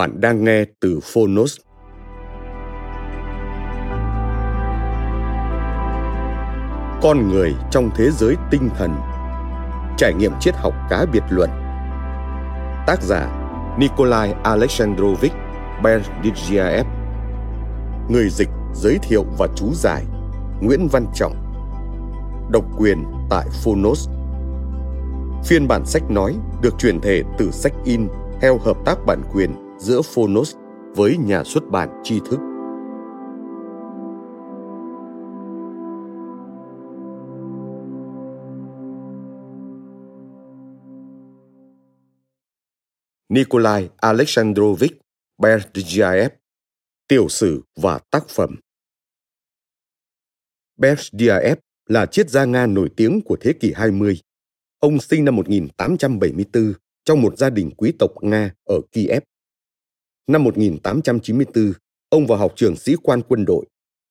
Bạn đang nghe từ Phonos. Con người trong thế giới tinh thần. Trải nghiệm triết học cá biệt luận. Tác giả Nikolai Alexandrovich Berdigiaev Người dịch giới thiệu và chú giải Nguyễn Văn Trọng. Độc quyền tại Phonos. Phiên bản sách nói được chuyển thể từ sách in theo hợp tác bản quyền giữa Phonos với nhà xuất bản tri thức. Nikolai Alexandrovich Berdyaev, Tiểu sử và tác phẩm Berdyaev là triết gia Nga nổi tiếng của thế kỷ 20. Ông sinh năm 1874 trong một gia đình quý tộc Nga ở Kiev. Năm 1894, ông vào học trường sĩ quan quân đội,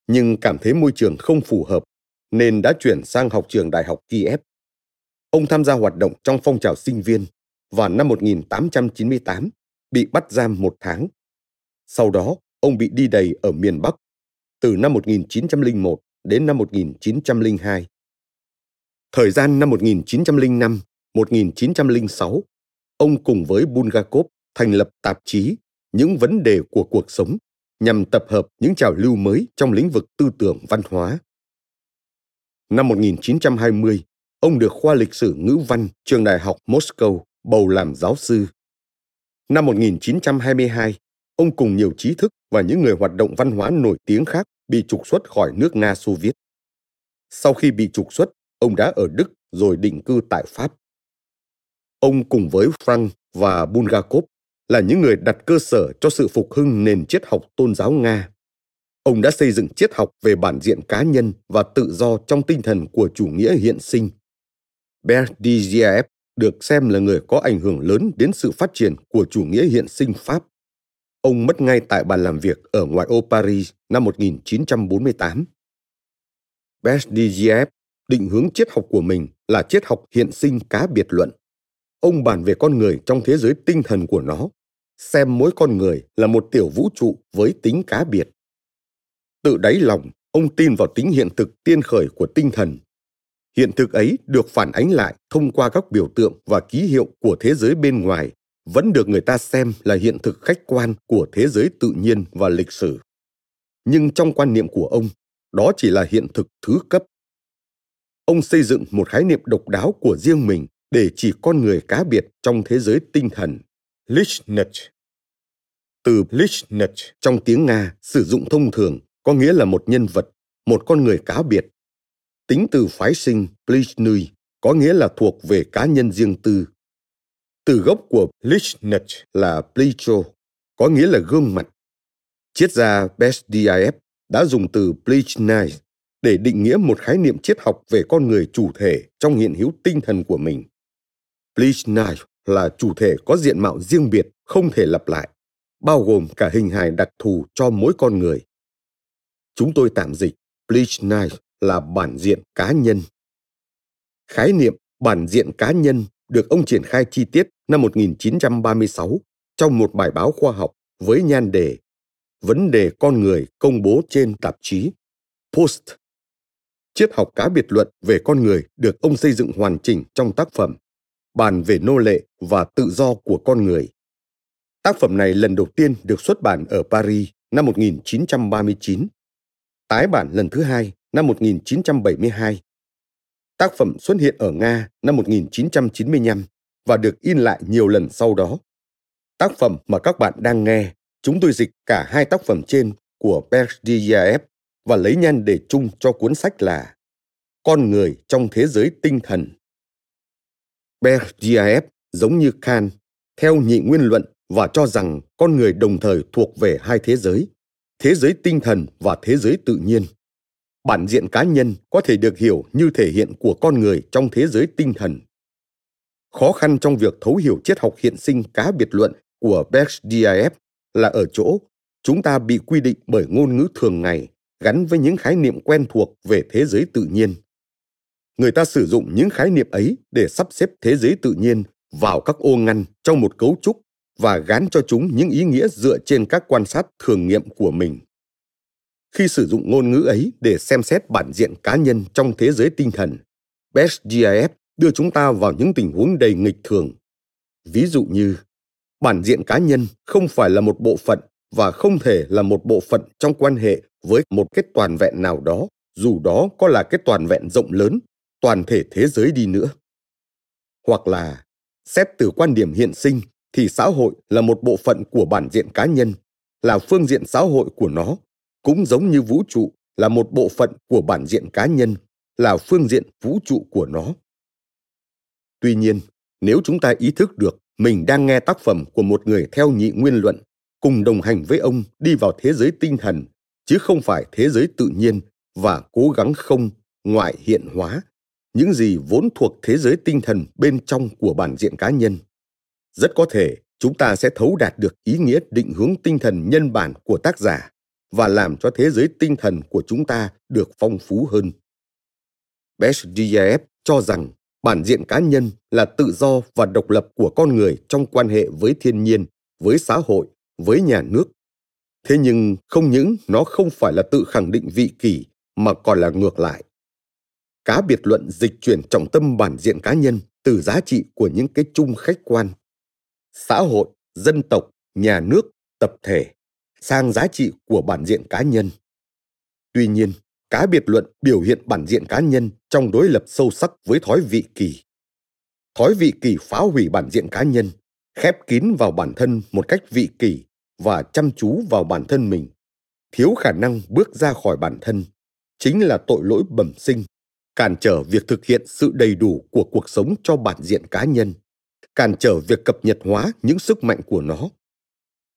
nhưng cảm thấy môi trường không phù hợp nên đã chuyển sang học trường Đại học Kiev. Ông tham gia hoạt động trong phong trào sinh viên và năm 1898 bị bắt giam một tháng. Sau đó, ông bị đi đầy ở miền Bắc từ năm 1901 đến năm 1902. Thời gian năm 1905, 1906, ông cùng với Bulgakov thành lập tạp chí những vấn đề của cuộc sống nhằm tập hợp những trào lưu mới trong lĩnh vực tư tưởng văn hóa. Năm 1920, ông được khoa lịch sử ngữ văn trường đại học Moscow bầu làm giáo sư. Năm 1922, ông cùng nhiều trí thức và những người hoạt động văn hóa nổi tiếng khác bị trục xuất khỏi nước Nga Xô Viết. Sau khi bị trục xuất, ông đã ở Đức rồi định cư tại Pháp. Ông cùng với Frank và Bulgakov là những người đặt cơ sở cho sự phục hưng nền triết học tôn giáo Nga. Ông đã xây dựng triết học về bản diện cá nhân và tự do trong tinh thần của chủ nghĩa hiện sinh. Berdyaev được xem là người có ảnh hưởng lớn đến sự phát triển của chủ nghĩa hiện sinh Pháp. Ông mất ngay tại bàn làm việc ở ngoại ô Paris năm 1948. Berdyaev định hướng triết học của mình là triết học hiện sinh cá biệt luận. Ông bàn về con người trong thế giới tinh thần của nó xem mỗi con người là một tiểu vũ trụ với tính cá biệt. Tự đáy lòng, ông tin vào tính hiện thực tiên khởi của tinh thần. Hiện thực ấy được phản ánh lại thông qua các biểu tượng và ký hiệu của thế giới bên ngoài, vẫn được người ta xem là hiện thực khách quan của thế giới tự nhiên và lịch sử. Nhưng trong quan niệm của ông, đó chỉ là hiện thực thứ cấp. Ông xây dựng một khái niệm độc đáo của riêng mình để chỉ con người cá biệt trong thế giới tinh thần Lichnich. Từ Lichnich trong tiếng Nga sử dụng thông thường có nghĩa là một nhân vật, một con người cá biệt. Tính từ phái sinh Plichny có nghĩa là thuộc về cá nhân riêng tư. Từ gốc của Lichnich là Plicho, có nghĩa là gương mặt. Triết gia Berdyaev đã dùng từ Plichnai để định nghĩa một khái niệm triết học về con người chủ thể trong hiện hữu tinh thần của mình. Plichnai là chủ thể có diện mạo riêng biệt, không thể lặp lại, bao gồm cả hình hài đặc thù cho mỗi con người. Chúng tôi tạm dịch bleach là bản diện cá nhân. Khái niệm bản diện cá nhân được ông triển khai chi tiết năm 1936 trong một bài báo khoa học với nhan đề Vấn đề con người công bố trên tạp chí Post. triết học cá biệt luận về con người được ông xây dựng hoàn chỉnh trong tác phẩm. Bàn về nô lệ và tự do của con người. Tác phẩm này lần đầu tiên được xuất bản ở Paris năm 1939, tái bản lần thứ hai năm 1972. Tác phẩm xuất hiện ở Nga năm 1995 và được in lại nhiều lần sau đó. Tác phẩm mà các bạn đang nghe, chúng tôi dịch cả hai tác phẩm trên của Berdyaev và lấy nhan đề chung cho cuốn sách là Con người trong thế giới tinh thần. Berdiaev giống như Kant, theo nhị nguyên luận và cho rằng con người đồng thời thuộc về hai thế giới, thế giới tinh thần và thế giới tự nhiên. Bản diện cá nhân có thể được hiểu như thể hiện của con người trong thế giới tinh thần. Khó khăn trong việc thấu hiểu triết học hiện sinh cá biệt luận của Berdiaev là ở chỗ chúng ta bị quy định bởi ngôn ngữ thường ngày gắn với những khái niệm quen thuộc về thế giới tự nhiên người ta sử dụng những khái niệm ấy để sắp xếp thế giới tự nhiên vào các ô ngăn trong một cấu trúc và gán cho chúng những ý nghĩa dựa trên các quan sát thường nghiệm của mình. Khi sử dụng ngôn ngữ ấy để xem xét bản diện cá nhân trong thế giới tinh thần Berdyaev đưa chúng ta vào những tình huống đầy nghịch thường. Ví dụ như, bản diện cá nhân không phải là một bộ phận và không thể là một bộ phận trong quan hệ với một cái toàn vẹn nào đó, dù đó có là cái toàn vẹn rộng lớn toàn thể thế giới đi nữa. Hoặc là, xét từ quan điểm hiện sinh, thì xã hội là một bộ phận của bản diện cá nhân, là phương diện xã hội của nó, cũng giống như vũ trụ là một bộ phận của bản diện cá nhân, là phương diện vũ trụ của nó. Tuy nhiên, nếu chúng ta ý thức được mình đang nghe tác phẩm của một người theo nhị nguyên luận, cùng đồng hành với ông đi vào thế giới tinh thần, chứ không phải thế giới tự nhiên và cố gắng không ngoại hiện hóa những gì vốn thuộc thế giới tinh thần bên trong của bản diện cá nhân rất có thể chúng ta sẽ thấu đạt được ý nghĩa định hướng tinh thần nhân bản của tác giả và làm cho thế giới tinh thần của chúng ta được phong phú hơn. Besdiev cho rằng bản diện cá nhân là tự do và độc lập của con người trong quan hệ với thiên nhiên, với xã hội, với nhà nước. Thế nhưng không những nó không phải là tự khẳng định vị kỷ mà còn là ngược lại cá biệt luận dịch chuyển trọng tâm bản diện cá nhân từ giá trị của những cái chung khách quan. Xã hội, dân tộc, nhà nước, tập thể sang giá trị của bản diện cá nhân. Tuy nhiên, cá biệt luận biểu hiện bản diện cá nhân trong đối lập sâu sắc với thói vị kỳ thói vị kỳ phá hủy bản diện cá nhân, khép kín vào bản thân một cách vị kỳ và chăm chú vào bản thân mình. Thiếu khả năng bước ra khỏi bản thân chính là tội lỗi bẩm sinh cản trở việc thực hiện sự đầy đủ của cuộc sống cho bản diện cá nhân, cản trở việc cập nhật hóa những sức mạnh của nó.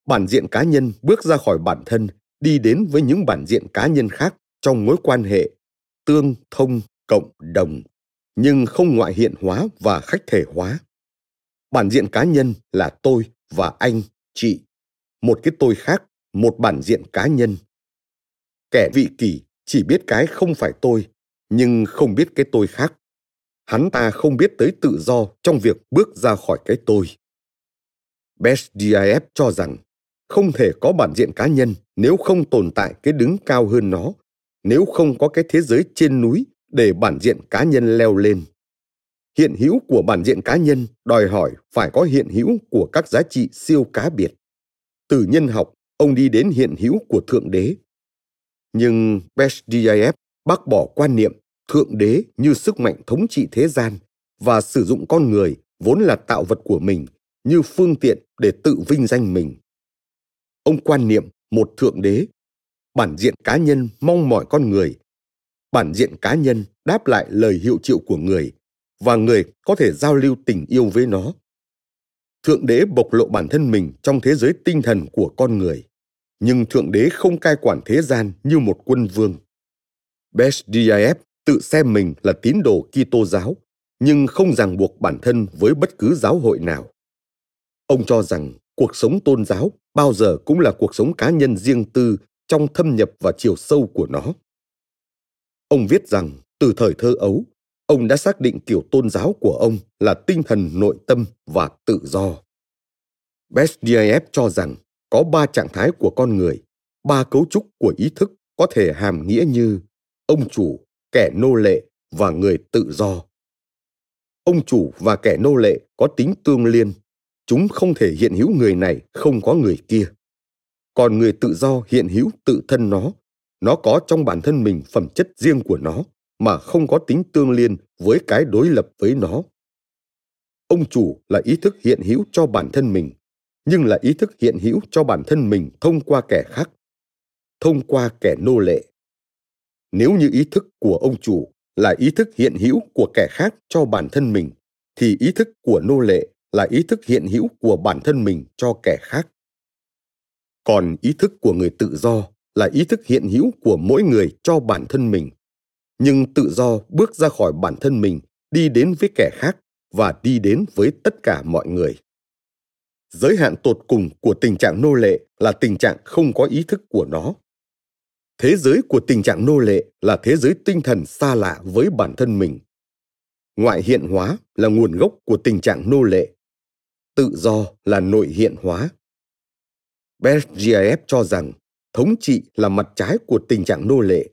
Bản diện cá nhân bước ra khỏi bản thân, đi đến với những bản diện cá nhân khác trong mối quan hệ tương thông cộng đồng, nhưng không ngoại hiện hóa và khách thể hóa. Bản diện cá nhân là tôi và anh, chị. Một cái tôi khác, một bản diện cá nhân. Kẻ vị kỷ chỉ biết cái không phải tôi nhưng không biết cái tôi khác. Hắn ta không biết tới tự do trong việc bước ra khỏi cái tôi. Besdiev cho rằng, không thể có bản diện cá nhân nếu không tồn tại cái đứng cao hơn nó, nếu không có cái thế giới trên núi để bản diện cá nhân leo lên. Hiện hữu của bản diện cá nhân đòi hỏi phải có hiện hữu của các giá trị siêu cá biệt. Từ nhân học, ông đi đến hiện hữu của thượng đế. Nhưng Besdiev bác bỏ quan niệm thượng đế như sức mạnh thống trị thế gian và sử dụng con người vốn là tạo vật của mình như phương tiện để tự vinh danh mình. Ông quan niệm một thượng đế. Bản diện cá nhân mong mỏi con người. Bản diện cá nhân đáp lại lời hiệu triệu của người và người có thể giao lưu tình yêu với nó. Thượng đế bộc lộ bản thân mình trong thế giới tinh thần của con người. Nhưng thượng đế không cai quản thế gian như một quân vương. Besdiaev tự xem mình là tín đồ Kitô giáo, nhưng không ràng buộc bản thân với bất cứ giáo hội nào. Ông cho rằng cuộc sống tôn giáo bao giờ cũng là cuộc sống cá nhân riêng tư trong thâm nhập và chiều sâu của nó. Ông viết rằng từ thời thơ ấu, ông đã xác định kiểu tôn giáo của ông là tinh thần nội tâm và tự do. Besdiev cho rằng có ba trạng thái của con người, ba cấu trúc của ý thức có thể hàm nghĩa như ông chủ, kẻ nô lệ và người tự do. Ông chủ và kẻ nô lệ có tính tương liên. Chúng không thể hiện hữu người này không có người kia. Còn người tự do hiện hữu tự thân nó. Nó có trong bản thân mình phẩm chất riêng của nó, mà không có tính tương liên với cái đối lập với nó. Ông chủ là ý thức hiện hữu cho bản thân mình, nhưng là ý thức hiện hữu cho bản thân mình thông qua kẻ khác, thông qua kẻ nô lệ nếu như ý thức của ông chủ là ý thức hiện hữu của kẻ khác cho bản thân mình, thì ý thức của nô lệ là ý thức hiện hữu của bản thân mình cho kẻ khác. Còn ý thức của người tự do là ý thức hiện hữu của mỗi người cho bản thân mình. Nhưng tự do bước ra khỏi bản thân mình, đi đến với kẻ khác và đi đến với tất cả mọi người. Giới hạn tột cùng của tình trạng nô lệ là tình trạng không có ý thức của nó thế giới của tình trạng nô lệ là thế giới tinh thần xa lạ với bản thân mình. Ngoại hiện hóa là nguồn gốc của tình trạng nô lệ. Tự do là nội hiện hóa. Bergiev cho rằng, thống trị là mặt trái của tình trạng nô lệ.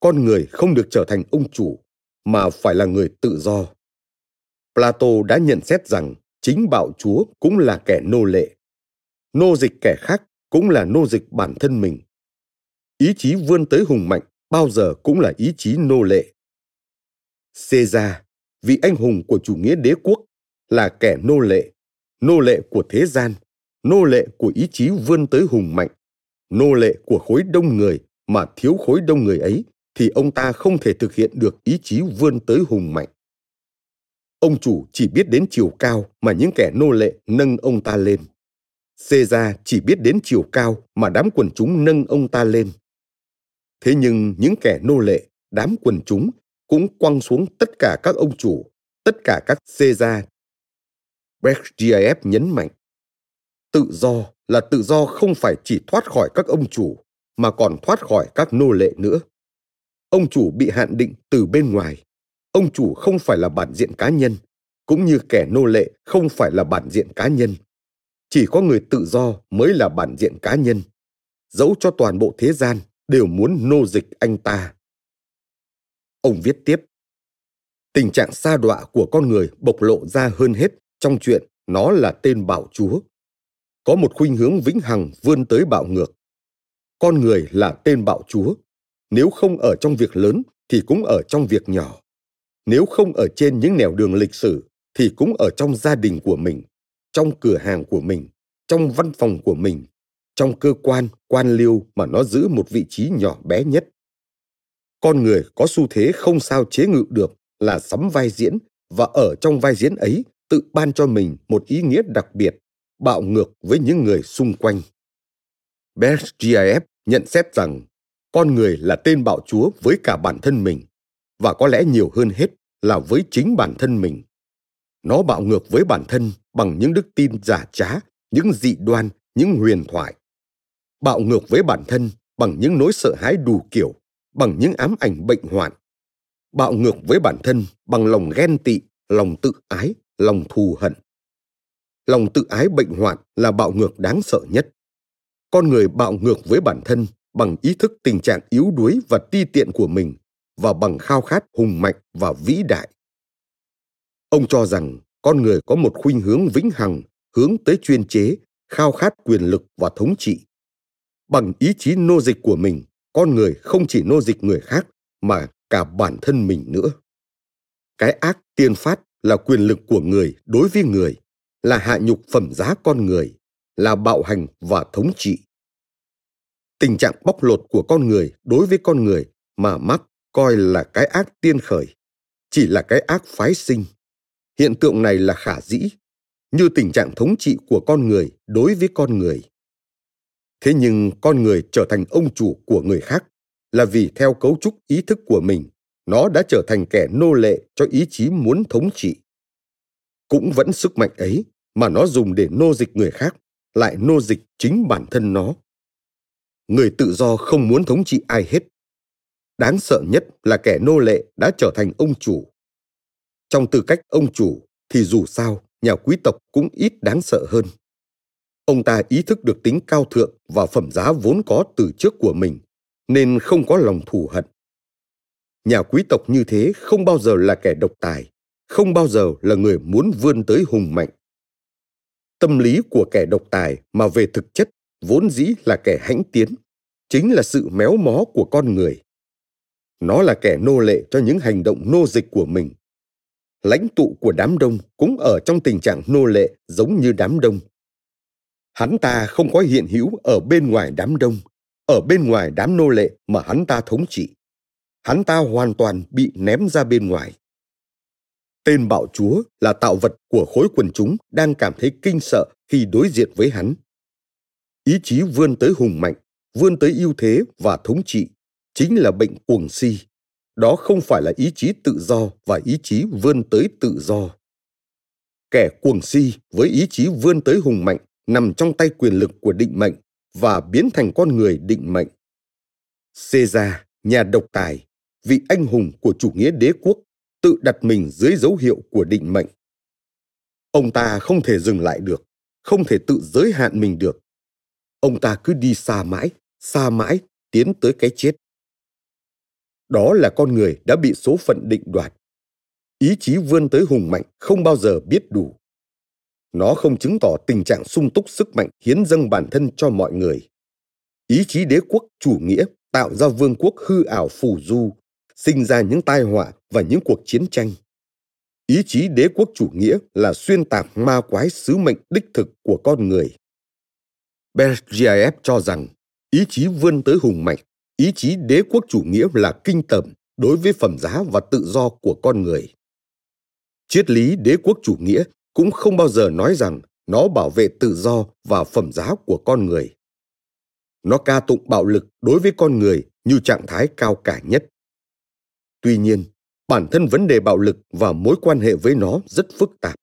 Con người không được trở thành ông chủ, mà phải là người tự do. Plato đã nhận xét rằng chính bạo chúa cũng là kẻ nô lệ. Nô dịch kẻ khác cũng là nô dịch bản thân mình ý chí vươn tới hùng mạnh bao giờ cũng là ý chí nô lệ. Caesar vị anh hùng của chủ nghĩa đế quốc, là kẻ nô lệ. Nô lệ của thế gian, nô lệ của ý chí vươn tới hùng mạnh. Nô lệ của khối đông người mà thiếu khối đông người ấy thì ông ta không thể thực hiện được ý chí vươn tới hùng mạnh. Ông chủ chỉ biết đến chiều cao mà những kẻ nô lệ nâng ông ta lên. Caesar chỉ biết đến chiều cao mà đám quần chúng nâng ông ta lên. Thế nhưng những kẻ nô lệ, đám quần chúng cũng quăng xuống tất cả các ông chủ, tất cả các Caesar. Bergiev nhấn mạnh, tự do là tự do không phải chỉ thoát khỏi các ông chủ, mà còn thoát khỏi các nô lệ nữa. Ông chủ bị hạn định từ bên ngoài. Ông chủ không phải là bản diện cá nhân, cũng như kẻ nô lệ không phải là bản diện cá nhân chỉ có người tự do mới là bản diện cá nhân dẫu cho toàn bộ thế gian đều muốn nô dịch anh ta. Ông viết tiếp, tình trạng sa đọa của con người bộc lộ ra hơn hết trong chuyện nó là tên bảo chúa. Có một khuynh hướng vĩnh hằng vươn tới bạo ngược. Con người là tên bạo chúa. Nếu không ở trong việc lớn thì cũng ở trong việc nhỏ. Nếu không ở trên những nẻo đường lịch sử thì cũng ở trong gia đình của mình, trong cửa hàng của mình, trong văn phòng của mình trong cơ quan quan liêu mà nó giữ một vị trí nhỏ bé nhất. Con người có xu thế không sao chế ngự được là sắm vai diễn và ở trong vai diễn ấy tự ban cho mình một ý nghĩa đặc biệt, bạo ngược với những người xung quanh. Bergiev nhận xét rằng con người là tên bạo chúa với cả bản thân mình và có lẽ nhiều hơn hết là với chính bản thân mình. Nó bạo ngược với bản thân bằng những đức tin giả trá, những dị đoan, những huyền thoại bạo ngược với bản thân bằng những nỗi sợ hãi đủ kiểu, bằng những ám ảnh bệnh hoạn. Bạo ngược với bản thân bằng lòng ghen tị, lòng tự ái, lòng thù hận. Lòng tự ái bệnh hoạn là bạo ngược đáng sợ nhất. Con người bạo ngược với bản thân bằng ý thức tình trạng yếu đuối và ti tiện của mình và bằng khao khát hùng mạnh và vĩ đại. Ông cho rằng con người có một khuynh hướng vĩnh hằng, hướng tới chuyên chế, khao khát quyền lực và thống trị bằng ý chí nô dịch của mình, con người không chỉ nô dịch người khác, mà cả bản thân mình nữa. Cái ác tiên phát là quyền lực của người đối với người, là hạ nhục phẩm giá con người, là bạo hành và thống trị. Tình trạng bóc lột của con người đối với con người mà mắt coi là cái ác tiên khởi, chỉ là cái ác phái sinh. Hiện tượng này là khả dĩ, như tình trạng thống trị của con người đối với con người thế nhưng con người trở thành ông chủ của người khác là vì theo cấu trúc ý thức của mình, nó đã trở thành kẻ nô lệ cho ý chí muốn thống trị. Cũng vẫn sức mạnh ấy mà nó dùng để nô dịch người khác, lại nô dịch chính bản thân nó. Người tự do không muốn thống trị ai hết. Đáng sợ nhất là kẻ nô lệ đã trở thành ông chủ. Trong tư cách ông chủ thì dù sao, nhà quý tộc cũng ít đáng sợ hơn ông ta ý thức được tính cao thượng và phẩm giá vốn có từ trước của mình, nên không có lòng thù hận. Nhà quý tộc như thế không bao giờ là kẻ độc tài, không bao giờ là người muốn vươn tới hùng mạnh. Tâm lý của kẻ độc tài mà về thực chất vốn dĩ là kẻ hãnh tiến, chính là sự méo mó của con người. Nó là kẻ nô lệ cho những hành động nô dịch của mình. Lãnh tụ của đám đông cũng ở trong tình trạng nô lệ giống như đám đông hắn ta không có hiện hữu ở bên ngoài đám đông, ở bên ngoài đám nô lệ mà hắn ta thống trị. Hắn ta hoàn toàn bị ném ra bên ngoài. Tên bạo chúa là tạo vật của khối quần chúng đang cảm thấy kinh sợ khi đối diện với hắn. Ý chí vươn tới hùng mạnh, vươn tới ưu thế và thống trị chính là bệnh cuồng si. Đó không phải là ý chí tự do và ý chí vươn tới tự do. Kẻ cuồng si với ý chí vươn tới hùng mạnh nằm trong tay quyền lực của định mệnh và biến thành con người định mệnh Caesar, nhà độc tài, vị anh hùng của chủ nghĩa đế quốc, tự đặt mình dưới dấu hiệu của định mệnh. Ông ta không thể dừng lại được, không thể tự giới hạn mình được. Ông ta cứ đi xa mãi, xa mãi, tiến tới cái chết. Đó là con người đã bị số phận định đoạt. Ý chí vươn tới hùng mạnh không bao giờ biết đủ. Nó không chứng tỏ tình trạng sung túc sức mạnh hiến dâng bản thân cho mọi người. Ý chí đế quốc chủ nghĩa tạo ra vương quốc hư ảo phù du, sinh ra những tai họa và những cuộc chiến tranh. Ý chí đế quốc chủ nghĩa là xuyên tạc ma quái sứ mệnh đích thực của con người. Bergiev cho rằng ý chí vươn tới hùng mạnh, ý chí đế quốc chủ nghĩa là kinh tởm đối với phẩm giá và tự do của con người. Triết lý đế quốc chủ nghĩa cũng không bao giờ nói rằng nó bảo vệ tự do và phẩm giá của con người. Nó ca tụng bạo lực đối với con người như trạng thái cao cả nhất. Tuy nhiên, bản thân vấn đề bạo lực và mối quan hệ với nó rất phức tạp.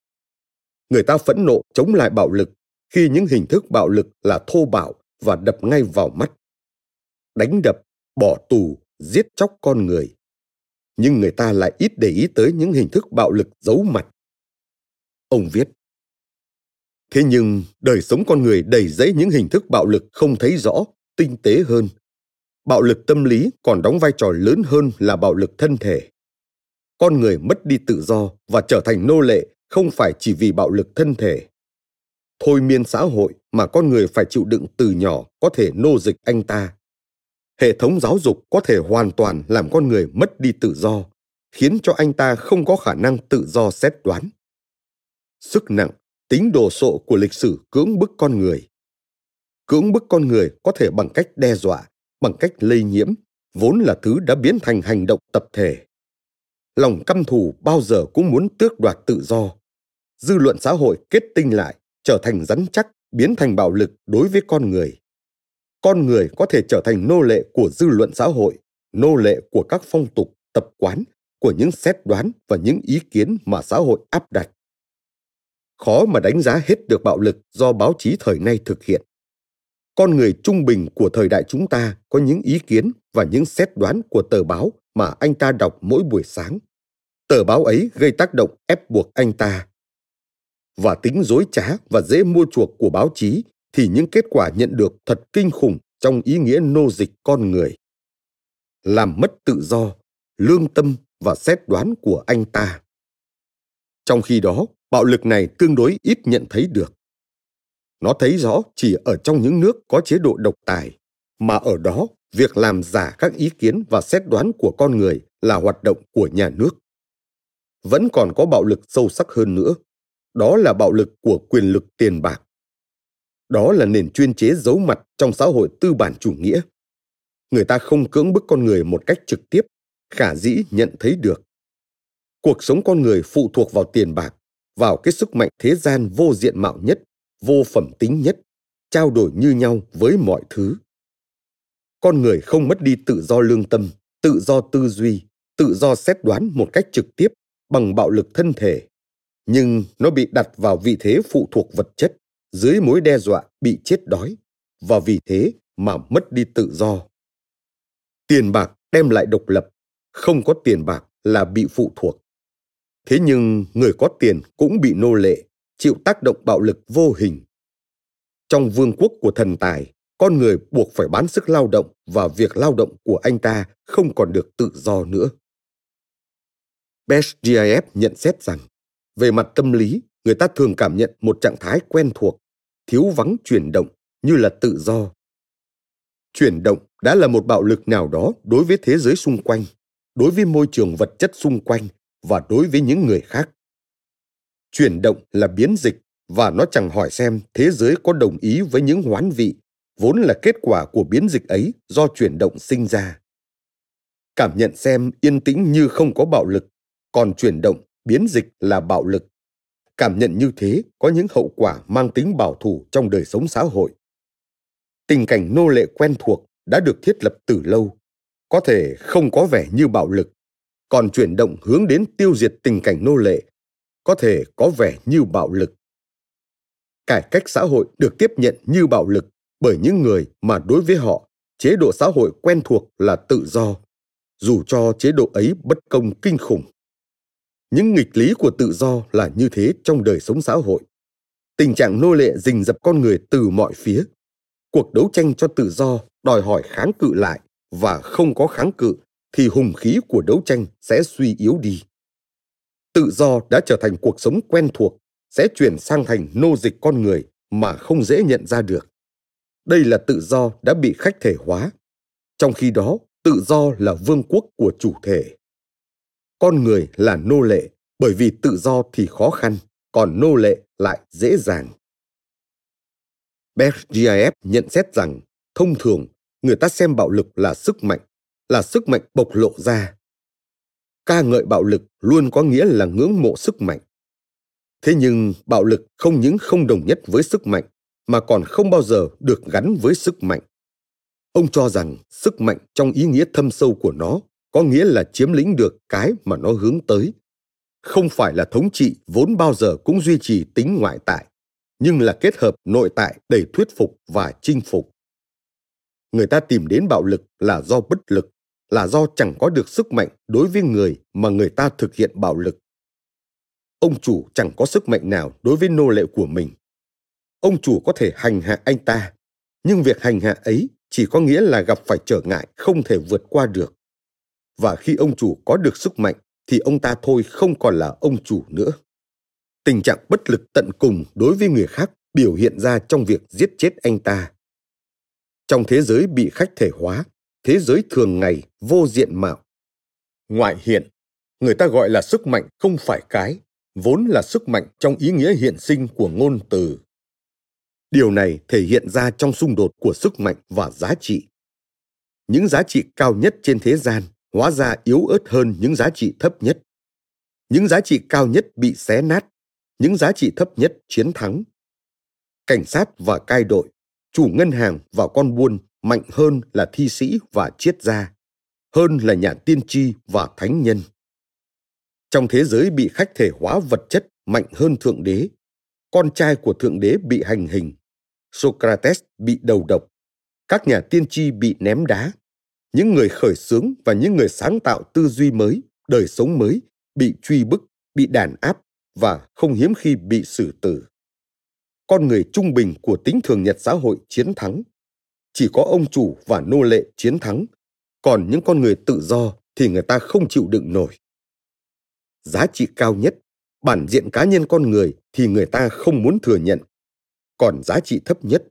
Người ta phẫn nộ chống lại bạo lực khi những hình thức bạo lực là thô bạo và đập ngay vào mắt. Đánh đập, bỏ tù, giết chóc con người. Nhưng người ta lại ít để ý tới những hình thức bạo lực giấu mặt. Ông viết, Thế nhưng đời sống con người đầy dẫy những hình thức bạo lực không thấy rõ, tinh tế hơn. Bạo lực tâm lý còn đóng vai trò lớn hơn là bạo lực thân thể. Con người mất đi tự do và trở thành nô lệ không phải chỉ vì bạo lực thân thể. Thôi miên xã hội mà con người phải chịu đựng từ nhỏ có thể nô dịch anh ta. Hệ thống giáo dục có thể hoàn toàn làm con người mất đi tự do, khiến cho anh ta không có khả năng tự do xét đoán. Sức nặng tính đồ sộ của lịch sử cưỡng bức con người. Cưỡng bức con người có thể bằng cách đe dọa, bằng cách lây nhiễm, vốn là thứ đã biến thành hành động tập thể. Lòng căm thù bao giờ cũng muốn tước đoạt tự do. Dư luận xã hội kết tinh lại, trở thành rắn chắc, biến thành bạo lực đối với con người. Con người có thể trở thành nô lệ của dư luận xã hội, nô lệ của các phong tục, tập quán, của những xét đoán và những ý kiến mà xã hội áp đặt khó mà đánh giá hết được bạo lực do báo chí thời nay thực hiện. Con người trung bình của thời đại chúng ta có những ý kiến và những xét đoán của tờ báo mà anh ta đọc mỗi buổi sáng. Tờ báo ấy gây tác động ép buộc anh ta. Và tính dối trá và dễ mua chuộc của báo chí thì những kết quả nhận được thật kinh khủng trong ý nghĩa nô dịch con người. Làm mất tự do, lương tâm và xét đoán của anh ta. Trong khi đó, bạo lực này tương đối ít nhận thấy được. Nó thấy rõ chỉ ở trong những nước có chế độ độc tài, mà ở đó việc làm giả các ý kiến và xét đoán của con người là hoạt động của nhà nước. Vẫn còn có bạo lực sâu sắc hơn nữa, đó là bạo lực của quyền lực tiền bạc. Đó là nền chuyên chế giấu mặt trong xã hội tư bản chủ nghĩa. Người ta không cưỡng bức con người một cách trực tiếp, khả dĩ nhận thấy được. Cuộc sống con người phụ thuộc vào tiền bạc vào cái sức mạnh thế gian vô diện mạo nhất, vô phẩm tính nhất, trao đổi như nhau với mọi thứ. Con người không mất đi tự do lương tâm, tự do tư duy, tự do xét đoán một cách trực tiếp bằng bạo lực thân thể, nhưng nó bị đặt vào vị thế phụ thuộc vật chất dưới mối đe dọa bị chết đói và vì thế mà mất đi tự do. Tiền bạc đem lại độc lập, không có tiền bạc là bị phụ thuộc. Thế nhưng người có tiền cũng bị nô lệ, chịu tác động bạo lực vô hình. Trong vương quốc của thần tài, con người buộc phải bán sức lao động và việc lao động của anh ta không còn được tự do nữa. Bestgif nhận xét rằng, về mặt tâm lý, người ta thường cảm nhận một trạng thái quen thuộc, thiếu vắng chuyển động như là tự do. Chuyển động đã là một bạo lực nào đó đối với thế giới xung quanh, đối với môi trường vật chất xung quanh và đối với những người khác. Chuyển động là biến dịch và nó chẳng hỏi xem thế giới có đồng ý với những hoán vị, vốn là kết quả của biến dịch ấy do chuyển động sinh ra. Cảm nhận xem yên tĩnh như không có bạo lực, còn chuyển động, biến dịch là bạo lực. Cảm nhận như thế có những hậu quả mang tính bảo thủ trong đời sống xã hội. Tình cảnh nô lệ quen thuộc đã được thiết lập từ lâu, có thể không có vẻ như bạo lực, còn chuyển động hướng đến tiêu diệt tình cảnh nô lệ, có thể có vẻ như bạo lực. Cải cách xã hội được tiếp nhận như bạo lực bởi những người mà đối với họ, chế độ xã hội quen thuộc là tự do, dù cho chế độ ấy bất công kinh khủng. Những nghịch lý của tự do là như thế trong đời sống xã hội. Tình trạng nô lệ rình dập con người từ mọi phía. Cuộc đấu tranh cho tự do đòi hỏi kháng cự lại và không có kháng cự thì hùng khí của đấu tranh sẽ suy yếu đi. Tự do đã trở thành cuộc sống quen thuộc, sẽ chuyển sang thành nô dịch con người mà không dễ nhận ra được. Đây là tự do đã bị khách thể hóa. Trong khi đó, tự do là vương quốc của chủ thể. Con người là nô lệ, bởi vì tự do thì khó khăn, còn nô lệ lại dễ dàng. BGIF nhận xét rằng, thông thường, người ta xem bạo lực là sức mạnh là sức mạnh bộc lộ ra. Ca ngợi bạo lực luôn có nghĩa là ngưỡng mộ sức mạnh. Thế nhưng bạo lực không những không đồng nhất với sức mạnh, mà còn không bao giờ được gắn với sức mạnh. Ông cho rằng sức mạnh trong ý nghĩa thâm sâu của nó có nghĩa là chiếm lĩnh được cái mà nó hướng tới. Không phải là thống trị vốn bao giờ cũng duy trì tính ngoại tại, nhưng là kết hợp nội tại đầy thuyết phục và chinh phục. Người ta tìm đến bạo lực là do bất lực là do chẳng có được sức mạnh đối với người mà người ta thực hiện bạo lực. Ông chủ chẳng có sức mạnh nào đối với nô lệ của mình. Ông chủ có thể hành hạ anh ta, nhưng việc hành hạ ấy chỉ có nghĩa là gặp phải trở ngại không thể vượt qua được. Và khi ông chủ có được sức mạnh thì ông ta thôi không còn là ông chủ nữa. Tình trạng bất lực tận cùng đối với người khác biểu hiện ra trong việc giết chết anh ta. Trong thế giới bị khách thể hóa thế giới thường ngày vô diện mạo. Ngoại hiện, người ta gọi là sức mạnh không phải cái, vốn là sức mạnh trong ý nghĩa hiện sinh của ngôn từ. Điều này thể hiện ra trong xung đột của sức mạnh và giá trị. Những giá trị cao nhất trên thế gian hóa ra yếu ớt hơn những giá trị thấp nhất. Những giá trị cao nhất bị xé nát, những giá trị thấp nhất chiến thắng. Cảnh sát và cai đội, chủ ngân hàng và con buôn mạnh hơn là thi sĩ và triết gia, hơn là nhà tiên tri và thánh nhân. Trong thế giới bị khách thể hóa vật chất mạnh hơn thượng đế, con trai của thượng đế bị hành hình, socrates bị đầu độc, các nhà tiên tri bị ném đá, những người khởi xướng và những người sáng tạo tư duy mới, đời sống mới bị truy bức, bị đàn áp và không hiếm khi bị xử tử. Con người trung bình của tính thường nhật xã hội chiến thắng chỉ có ông chủ và nô lệ chiến thắng. Còn những con người tự do thì người ta không chịu đựng nổi. Giá trị cao nhất, bản diện cá nhân con người thì người ta không muốn thừa nhận. Còn giá trị thấp nhất,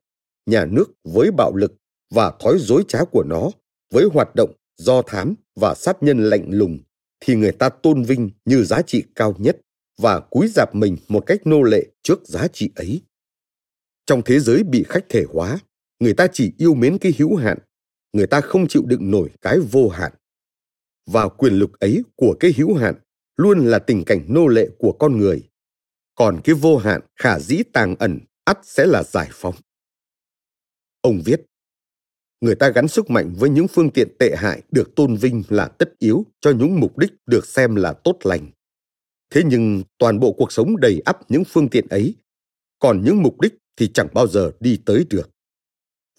nhà nước với bạo lực và thói dối trá của nó, với hoạt động do thám và sát nhân lạnh lùng, thì người ta tôn vinh như giá trị cao nhất và cúi dạp mình một cách nô lệ trước giá trị ấy. Trong thế giới bị khách thể hóa người ta chỉ yêu mến cái hữu hạn, người ta không chịu đựng nổi cái vô hạn. Và quyền lực ấy của cái hữu hạn luôn là tình cảnh nô lệ của con người. Còn cái vô hạn khả dĩ tàng ẩn ắt sẽ là giải phóng. Ông viết, người ta gắn sức mạnh với những phương tiện tệ hại được tôn vinh là tất yếu cho những mục đích được xem là tốt lành. Thế nhưng toàn bộ cuộc sống đầy ắp những phương tiện ấy, còn những mục đích thì chẳng bao giờ đi tới được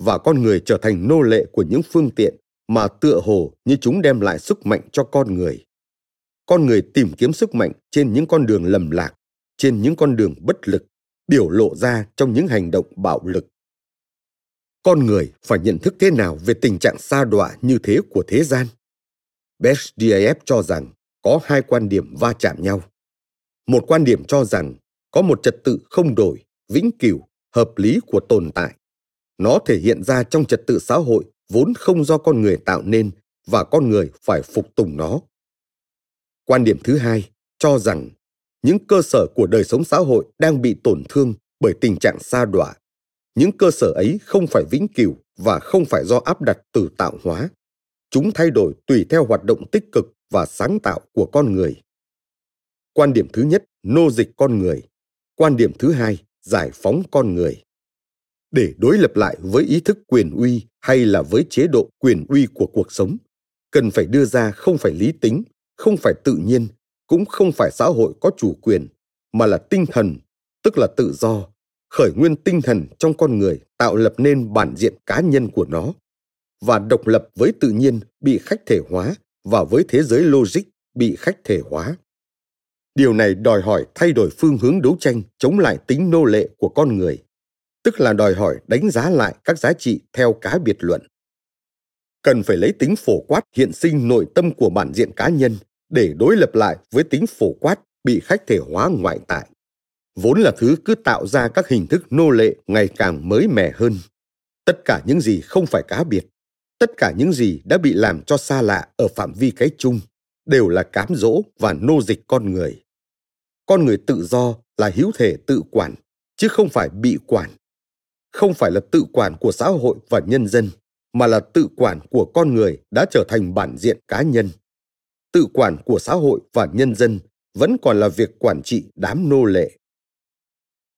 và con người trở thành nô lệ của những phương tiện mà tựa hồ như chúng đem lại sức mạnh cho con người con người tìm kiếm sức mạnh trên những con đường lầm lạc trên những con đường bất lực biểu lộ ra trong những hành động bạo lực con người phải nhận thức thế nào về tình trạng sa đọa như thế của thế gian Best cho rằng có hai quan điểm va chạm nhau. Một quan điểm cho rằng có một trật tự không đổi, vĩnh cửu, hợp lý của tồn tại. Nó thể hiện ra trong trật tự xã hội vốn không do con người tạo nên và con người phải phục tùng nó. Quan điểm thứ hai cho rằng những cơ sở của đời sống xã hội đang bị tổn thương bởi tình trạng sa đọa. Những cơ sở ấy không phải vĩnh cửu và không phải do áp đặt từ tạo hóa. Chúng thay đổi tùy theo hoạt động tích cực và sáng tạo của con người. Quan điểm thứ nhất, nô dịch con người. Quan điểm thứ hai, giải phóng con người. Để đối lập lại với ý thức quyền uy hay là với chế độ quyền uy của cuộc sống, cần phải đưa ra không phải lý tính, không phải tự nhiên, cũng không phải xã hội có chủ quyền, mà là tinh thần, tức là tự do, khởi nguyên tinh thần trong con người tạo lập nên bản diện cá nhân của nó và độc lập với tự nhiên bị khách thể hóa và với thế giới logic bị khách thể hóa. Điều này đòi hỏi thay đổi phương hướng đấu tranh chống lại tính nô lệ của con người, tức là đòi hỏi đánh giá lại các giá trị theo cá biệt luận. Cần phải lấy tính phổ quát hiện sinh nội tâm của bản diện cá nhân để đối lập lại với tính phổ quát bị khách thể hóa ngoại tại. Vốn là thứ cứ tạo ra các hình thức nô lệ ngày càng mới mẻ hơn. Tất cả những gì không phải cá biệt, tất cả những gì đã bị làm cho xa lạ ở phạm vi cái chung đều là cám dỗ và nô dịch con người. Con người tự do là hữu thể tự quản, chứ không phải bị quản không phải là tự quản của xã hội và nhân dân, mà là tự quản của con người đã trở thành bản diện cá nhân. Tự quản của xã hội và nhân dân vẫn còn là việc quản trị đám nô lệ.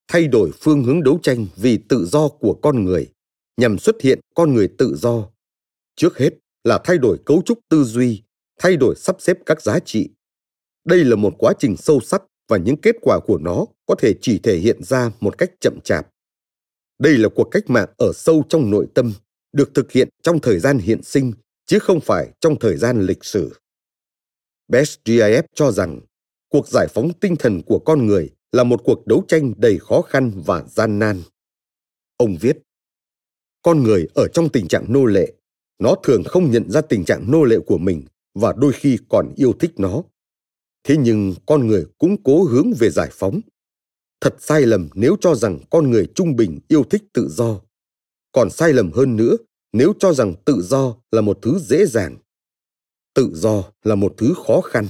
Thay đổi phương hướng đấu tranh vì tự do của con người nhằm xuất hiện con người tự do. Trước hết là thay đổi cấu trúc tư duy, thay đổi sắp xếp các giá trị. Đây là một quá trình sâu sắc và những kết quả của nó có thể chỉ thể hiện ra một cách chậm chạp đây là cuộc cách mạng ở sâu trong nội tâm được thực hiện trong thời gian hiện sinh chứ không phải trong thời gian lịch sử Best GIF cho rằng cuộc giải phóng tinh thần của con người là một cuộc đấu tranh đầy khó khăn và gian nan. Ông viết, con người ở trong tình trạng nô lệ, nó thường không nhận ra tình trạng nô lệ của mình và đôi khi còn yêu thích nó. Thế nhưng con người cũng cố hướng về giải phóng. Thật sai lầm nếu cho rằng con người trung bình yêu thích tự do. Còn sai lầm hơn nữa nếu cho rằng tự do là một thứ dễ dàng. Tự do là một thứ khó khăn.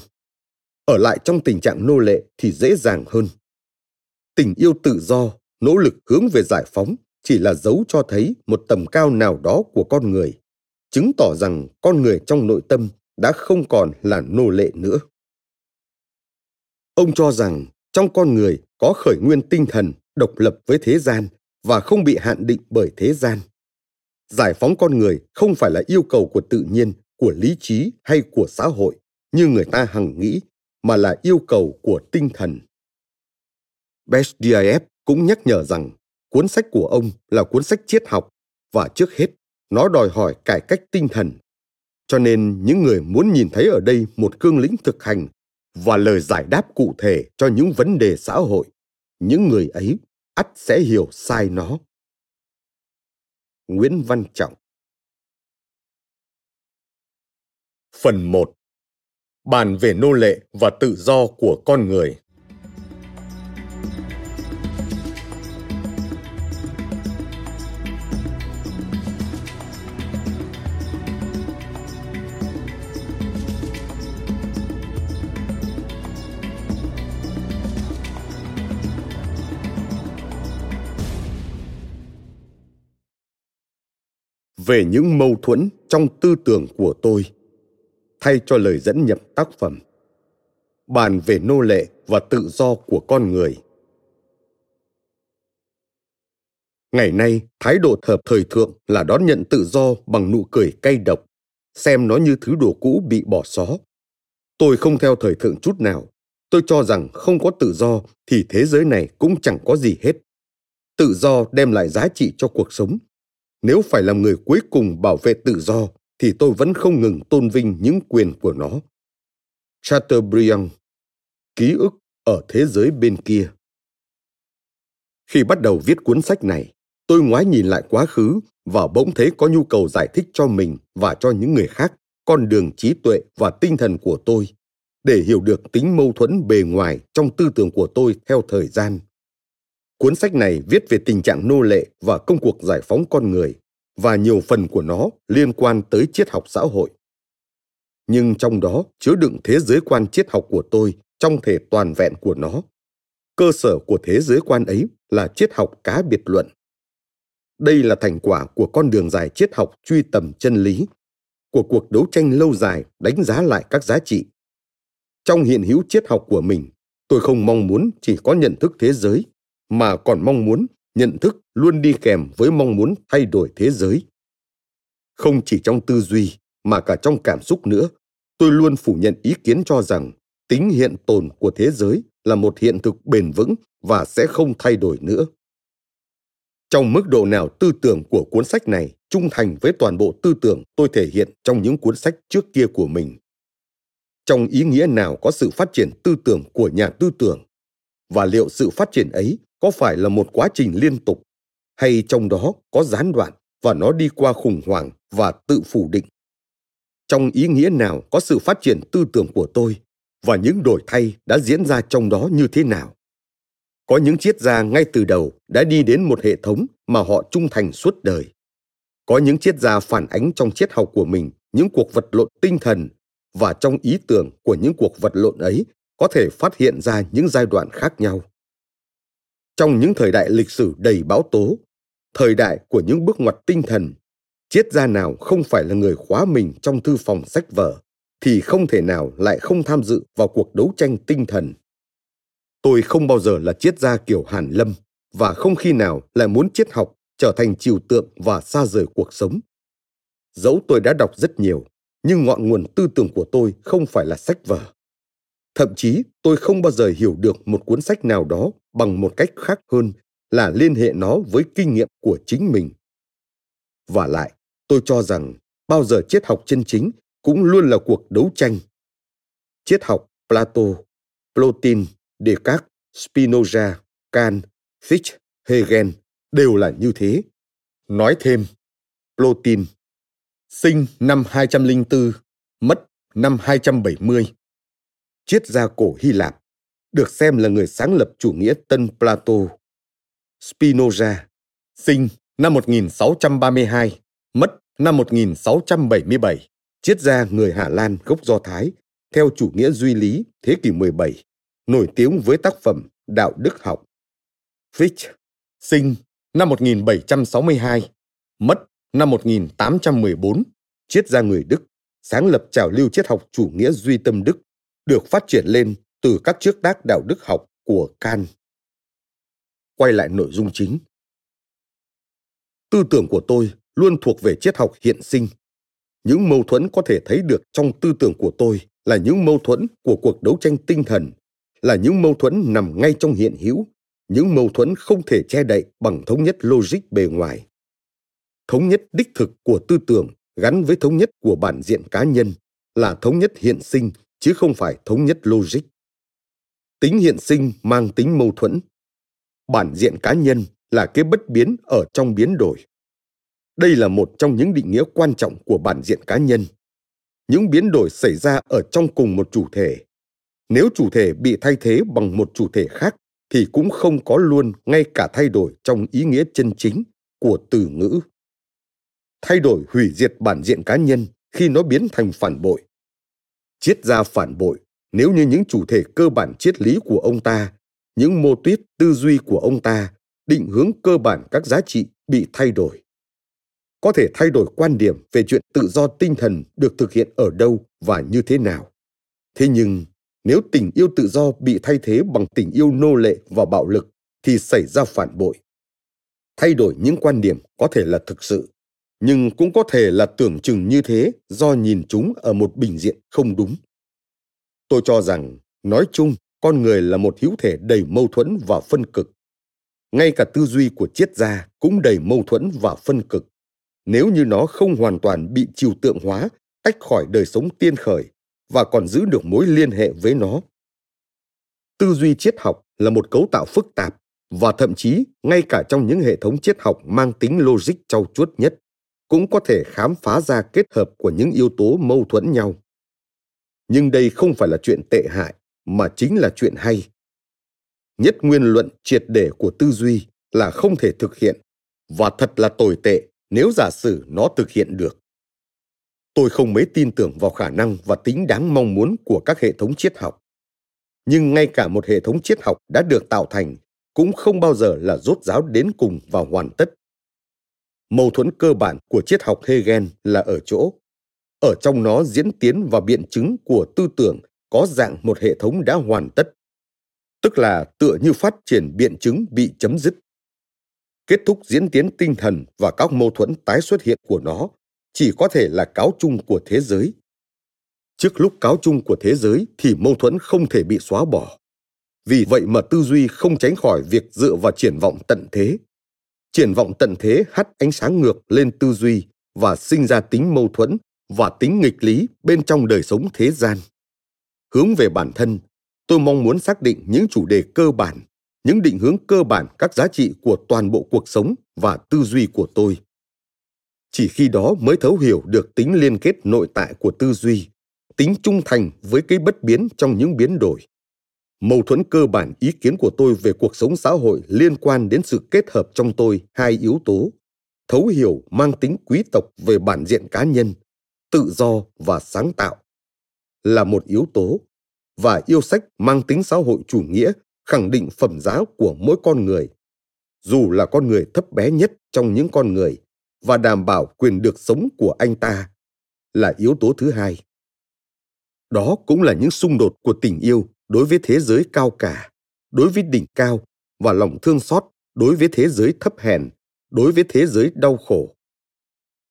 Ở lại trong tình trạng nô lệ thì dễ dàng hơn. Tình yêu tự do, nỗ lực hướng về giải phóng chỉ là dấu cho thấy một tầm cao nào đó của con người, chứng tỏ rằng con người trong nội tâm đã không còn là nô lệ nữa. Ông cho rằng trong con người có khởi nguyên tinh thần, độc lập với thế gian và không bị hạn định bởi thế gian. Giải phóng con người không phải là yêu cầu của tự nhiên, của lý trí hay của xã hội như người ta hằng nghĩ, mà là yêu cầu của tinh thần. Bestdiaev cũng nhắc nhở rằng cuốn sách của ông là cuốn sách triết học và trước hết, nó đòi hỏi cải cách tinh thần. Cho nên những người muốn nhìn thấy ở đây một cương lĩnh thực hành và lời giải đáp cụ thể cho những vấn đề xã hội. Những người ấy, ắt sẽ hiểu sai nó. Nguyễn văn trọng. Phần 1 Bàn về nô lệ và tự do của con người. Về những mâu thuẫn trong tư tưởng của tôi, thay cho lời dẫn nhập tác phẩm, bàn về nô lệ và tự do của con người. Ngày nay, thái độ hợp thời thượng là đón nhận tự do bằng nụ cười cay độc, xem nó như thứ đồ cũ bị bỏ xó. Tôi không theo thời thượng chút nào. Tôi cho rằng không có tự do thì thế giới này cũng chẳng có gì hết. Tự do đem lại giá trị cho cuộc sống nếu phải làm người cuối cùng bảo vệ tự do thì tôi vẫn không ngừng tôn vinh những quyền của nó. Chateaubriand Ký ức ở thế giới bên kia Khi bắt đầu viết cuốn sách này, tôi ngoái nhìn lại quá khứ và bỗng thấy có nhu cầu giải thích cho mình và cho những người khác con đường trí tuệ và tinh thần của tôi để hiểu được tính mâu thuẫn bề ngoài trong tư tưởng của tôi theo thời gian. Cuốn sách này viết về tình trạng nô lệ và công cuộc giải phóng con người, và nhiều phần của nó liên quan tới triết học xã hội. Nhưng trong đó chứa đựng thế giới quan triết học của tôi trong thể toàn vẹn của nó. Cơ sở của thế giới quan ấy là triết học cá biệt luận. Đây là thành quả của con đường dài triết học truy tầm chân lý, của cuộc đấu tranh lâu dài đánh giá lại các giá trị. Trong hiện hữu triết học của mình, tôi không mong muốn chỉ có nhận thức thế giới, mà còn mong muốn nhận thức luôn đi kèm với mong muốn thay đổi thế giới. Không chỉ trong tư duy, mà cả trong cảm xúc nữa, tôi luôn phủ nhận ý kiến cho rằng tính hiện tồn của thế giới là một hiện thực bền vững và sẽ không thay đổi nữa. Trong mức độ nào tư tưởng của cuốn sách này trung thành với toàn bộ tư tưởng tôi thể hiện trong những cuốn sách trước kia của mình. Trong ý nghĩa nào có sự phát triển tư tưởng của nhà tư tưởng và liệu sự phát triển ấy có phải là một quá trình liên tục? Hay trong đó có gián đoạn và nó đi qua khủng hoảng và tự phủ định? Trong ý nghĩa nào có sự phát triển tư tưởng của tôi và những đổi thay đã diễn ra trong đó như thế nào? Có những triết gia ngay từ đầu đã đi đến một hệ thống mà họ trung thành suốt đời. Có những triết gia phản ánh trong triết học của mình những cuộc vật lộn tinh thần và trong ý tưởng của những cuộc vật lộn ấy có thể phát hiện ra những giai đoạn khác nhau. Trong những thời đại lịch sử đầy báo tố, thời đại của những bước ngoặt tinh thần, triết gia nào không phải là người khóa mình trong thư phòng sách vở thì không thể nào lại không tham dự vào cuộc đấu tranh tinh thần. Tôi không bao giờ là triết gia kiểu hàn lâm và không khi nào lại muốn triết học trở thành chiều tượng và xa rời cuộc sống. Dẫu tôi đã đọc rất nhiều, nhưng ngọn nguồn tư tưởng của tôi không phải là sách vở thậm chí tôi không bao giờ hiểu được một cuốn sách nào đó bằng một cách khác hơn là liên hệ nó với kinh nghiệm của chính mình. Và lại tôi cho rằng bao giờ triết học chân chính cũng luôn là cuộc đấu tranh. Triết học plato plotin descartes spinoza kant fichte hegel đều là như thế. Nói thêm plotin sinh năm 204, mất năm 270 triết gia cổ Hy Lạp, được xem là người sáng lập chủ nghĩa tân Plato. Spinoza, sinh năm 1632, mất năm 1677, triết gia người Hà Lan gốc Do Thái, theo chủ nghĩa duy lý thế kỷ 17, nổi tiếng với tác phẩm Đạo đức học. Fichte, sinh năm 1762, mất năm 1814, triết gia người Đức, sáng lập trào lưu triết học chủ nghĩa duy tâm Đức được phát triển lên từ các trước tác đạo đức học của Kant. Quay lại nội dung chính. Tư tưởng của tôi luôn thuộc về triết học hiện sinh. Những mâu thuẫn có thể thấy được trong tư tưởng của tôi là những mâu thuẫn của cuộc đấu tranh tinh thần, là những mâu thuẫn nằm ngay trong hiện hữu, những mâu thuẫn không thể che đậy bằng thống nhất logic bề ngoài. Thống nhất đích thực của tư tưởng gắn với thống nhất của bản diện cá nhân là thống nhất hiện sinh chứ không phải thống nhất logic. Tính hiện sinh mang tính mâu thuẫn. Bản diện cá nhân là cái bất biến ở trong biến đổi. Đây là một trong những định nghĩa quan trọng của bản diện cá nhân. Những biến đổi xảy ra ở trong cùng một chủ thể. Nếu chủ thể bị thay thế bằng một chủ thể khác, thì cũng không có luôn ngay cả thay đổi trong ý nghĩa chân chính của từ ngữ. Thay đổi hủy diệt bản diện cá nhân khi nó biến thành phản bội triết gia phản bội. Nếu như những chủ thể cơ bản triết lý của ông ta, những mô tuyết tư duy của ông ta, định hướng cơ bản các giá trị bị thay đổi. Có thể thay đổi quan điểm về chuyện tự do tinh thần được thực hiện ở đâu và như thế nào. Thế nhưng, nếu tình yêu tự do bị thay thế bằng tình yêu nô lệ và bạo lực, thì xảy ra phản bội. Thay đổi những quan điểm có thể là thực sự nhưng cũng có thể là tưởng chừng như thế do nhìn chúng ở một bình diện không đúng. Tôi cho rằng, nói chung, con người là một hữu thể đầy mâu thuẫn và phân cực. Ngay cả tư duy của triết gia cũng đầy mâu thuẫn và phân cực. Nếu như nó không hoàn toàn bị trừu tượng hóa, tách khỏi đời sống tiên khởi, và còn giữ được mối liên hệ với nó. Tư duy triết học là một cấu tạo phức tạp, và thậm chí ngay cả trong những hệ thống triết học mang tính logic trau chuốt nhất cũng có thể khám phá ra kết hợp của những yếu tố mâu thuẫn nhau. Nhưng đây không phải là chuyện tệ hại, mà chính là chuyện hay. Nhất nguyên luận triệt để của tư duy là không thể thực hiện, và thật là tồi tệ nếu giả sử nó thực hiện được. Tôi không mấy tin tưởng vào khả năng và tính đáng mong muốn của các hệ thống triết học. Nhưng ngay cả một hệ thống triết học đã được tạo thành cũng không bao giờ là rốt ráo đến cùng và hoàn tất mâu thuẫn cơ bản của triết học hegel là ở chỗ, ở trong nó diễn tiến và biện chứng của tư tưởng có dạng một hệ thống đã hoàn tất, tức là tựa như phát triển biện chứng bị chấm dứt. Kết thúc diễn tiến tinh thần và các mâu thuẫn tái xuất hiện của nó chỉ có thể là cáo chung của thế giới. Trước lúc cáo chung của thế giới thì mâu thuẫn không thể bị xóa bỏ. Vì vậy mà tư duy không tránh khỏi việc dựa vào triển vọng tận thế triển vọng tận thế hắt ánh sáng ngược lên tư duy và sinh ra tính mâu thuẫn và tính nghịch lý bên trong đời sống thế gian. Hướng về bản thân, tôi mong muốn xác định những chủ đề cơ bản, những định hướng cơ bản các giá trị của toàn bộ cuộc sống và tư duy của tôi. Chỉ khi đó mới thấu hiểu được tính liên kết nội tại của tư duy, tính trung thành với cái bất biến trong những biến đổi mâu thuẫn cơ bản ý kiến của tôi về cuộc sống xã hội liên quan đến sự kết hợp trong tôi, hai yếu tố. Thấu hiểu mang tính quý tộc về bản diện cá nhân, tự do và sáng tạo là một yếu tố. Và yêu sách mang tính xã hội chủ nghĩa khẳng định phẩm giá của mỗi con người. Dù là con người thấp bé nhất trong những con người và đảm bảo quyền được sống của anh ta là yếu tố thứ hai. Đó cũng là những xung đột của tình yêu đối với thế giới cao cả, đối với đỉnh cao và lòng thương xót, đối với thế giới thấp hèn, đối với thế giới đau khổ.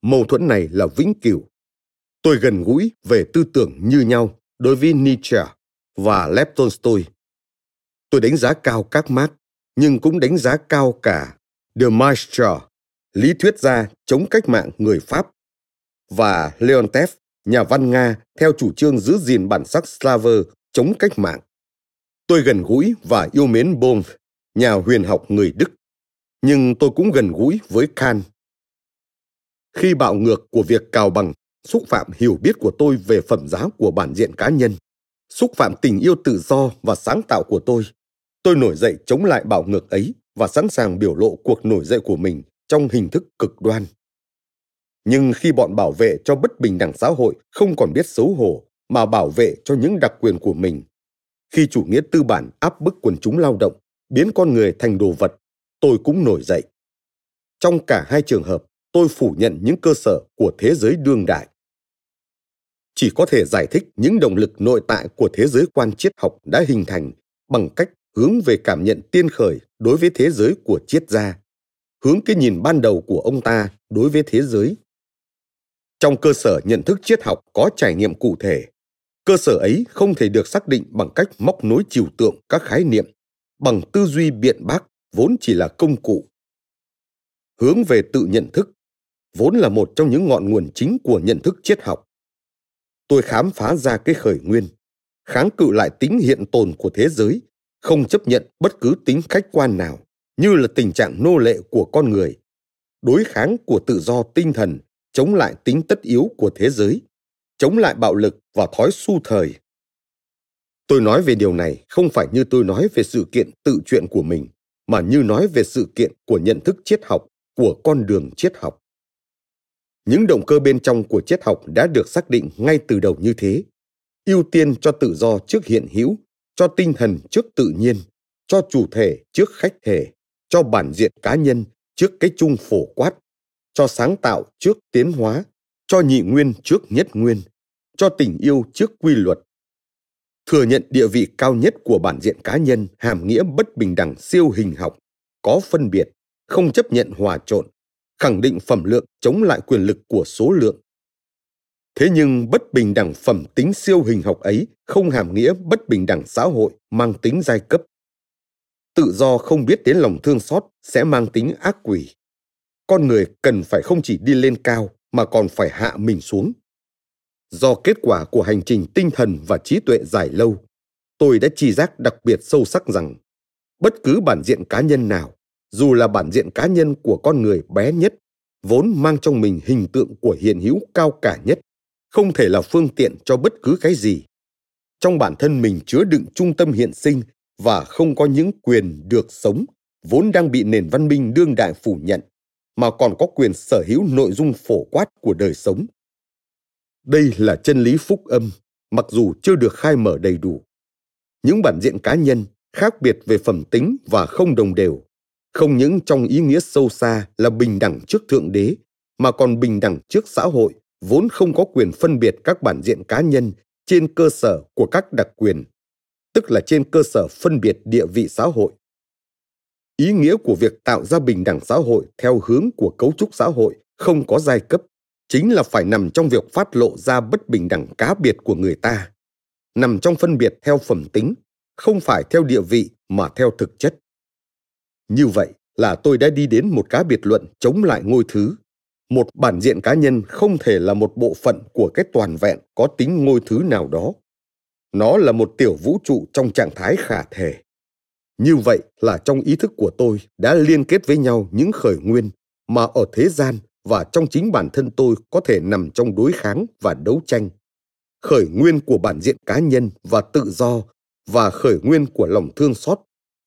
Mâu thuẫn này là vĩnh cửu. Tôi gần gũi về tư tưởng như nhau đối với nietzsche và lev tolstoy. Tôi đánh giá cao các mark nhưng cũng đánh giá cao cả de maistre, lý thuyết gia chống cách mạng người pháp và leontev, nhà văn nga, theo chủ trương giữ gìn bản sắc slaver chống cách mạng. Tôi gần gũi và yêu mến bohm nhà huyền học người đức, nhưng tôi cũng gần gũi với kant khi bạo ngược của việc cào bằng, xúc phạm hiểu biết của tôi về phẩm giá của bản diện cá nhân, xúc phạm tình yêu tự do và sáng tạo của tôi tôi nổi dậy chống lại bạo ngược ấy và sẵn sàng biểu lộ cuộc nổi dậy của mình trong hình thức cực đoan. Nhưng khi bọn bảo vệ cho bất bình đẳng xã hội không còn biết xấu hổ mà bảo vệ cho những đặc quyền của mình. Khi chủ nghĩa tư bản áp bức quần chúng lao động, biến con người thành đồ vật, tôi cũng nổi dậy. Trong cả hai trường hợp, tôi phủ nhận những cơ sở của thế giới đương đại. Chỉ có thể giải thích những động lực nội tại của thế giới quan triết học đã hình thành bằng cách hướng về cảm nhận tiên khởi đối với thế giới của triết gia, hướng cái nhìn ban đầu của ông ta đối với thế giới. Trong cơ sở nhận thức triết học có trải nghiệm cụ thể cơ sở ấy không thể được xác định bằng cách móc nối trừu tượng các khái niệm, bằng tư duy biện bác vốn chỉ là công cụ. Hướng về tự nhận thức vốn là một trong những ngọn nguồn chính của nhận thức triết học. Tôi khám phá ra cái khởi nguyên, kháng cự lại tính hiện tồn của thế giới, không chấp nhận bất cứ tính khách quan nào, như là tình trạng nô lệ của con người, đối kháng của tự do tinh thần, chống lại tính tất yếu của thế giới chống lại bạo lực và thói su thời. Tôi nói về điều này không phải như tôi nói về sự kiện tự chuyện của mình, mà như nói về sự kiện của nhận thức triết học, của con đường triết học. Những động cơ bên trong của triết học đã được xác định ngay từ đầu như thế. Ưu tiên cho tự do trước hiện hữu, cho tinh thần trước tự nhiên, cho chủ thể trước khách thể, cho bản diện cá nhân trước cái chung phổ quát, cho sáng tạo trước tiến hóa cho nhị nguyên trước nhất nguyên, cho tình yêu trước quy luật. Thừa nhận địa vị cao nhất của bản diện cá nhân, hàm nghĩa bất bình đẳng siêu hình học, có phân biệt, không chấp nhận hòa trộn, khẳng định phẩm lượng chống lại quyền lực của số lượng. Thế nhưng bất bình đẳng phẩm tính siêu hình học ấy không hàm nghĩa bất bình đẳng xã hội mang tính giai cấp. Tự do không biết đến lòng thương xót sẽ mang tính ác quỷ. Con người cần phải không chỉ đi lên cao mà còn phải hạ mình xuống. Do kết quả của hành trình tinh thần và trí tuệ dài lâu, tôi đã chỉ giác đặc biệt sâu sắc rằng, bất cứ bản diện cá nhân nào, dù là bản diện cá nhân của con người bé nhất, vốn mang trong mình hình tượng của hiện hữu cao cả nhất, không thể là phương tiện cho bất cứ cái gì. Trong bản thân mình chứa đựng trung tâm hiện sinh và không có những quyền được sống, vốn đang bị nền văn minh đương đại phủ nhận mà còn có quyền sở hữu nội dung phổ quát của đời sống. Đây là chân lý phúc âm, mặc dù chưa được khai mở đầy đủ. Những bản diện cá nhân khác biệt về phẩm tính và không đồng đều, không những trong ý nghĩa sâu xa là bình đẳng trước thượng đế, mà còn bình đẳng trước xã hội, vốn không có quyền phân biệt các bản diện cá nhân trên cơ sở của các đặc quyền, tức là trên cơ sở phân biệt địa vị xã hội ý nghĩa của việc tạo ra bình đẳng xã hội theo hướng của cấu trúc xã hội không có giai cấp, chính là phải nằm trong việc phát lộ ra bất bình đẳng cá biệt của người ta. Nằm trong phân biệt theo phẩm tính, không phải theo địa vị mà theo thực chất. Như vậy là tôi đã đi đến một cá biệt luận chống lại ngôi thứ. Một bản diện cá nhân không thể là một bộ phận của cái toàn vẹn có tính ngôi thứ nào đó. Nó là một tiểu vũ trụ trong trạng thái khả thể như vậy là trong ý thức của tôi đã liên kết với nhau những khởi nguyên mà ở thế gian và trong chính bản thân tôi có thể nằm trong đối kháng và đấu tranh. Khởi nguyên của bản diện cá nhân và tự do và khởi nguyên của lòng thương xót,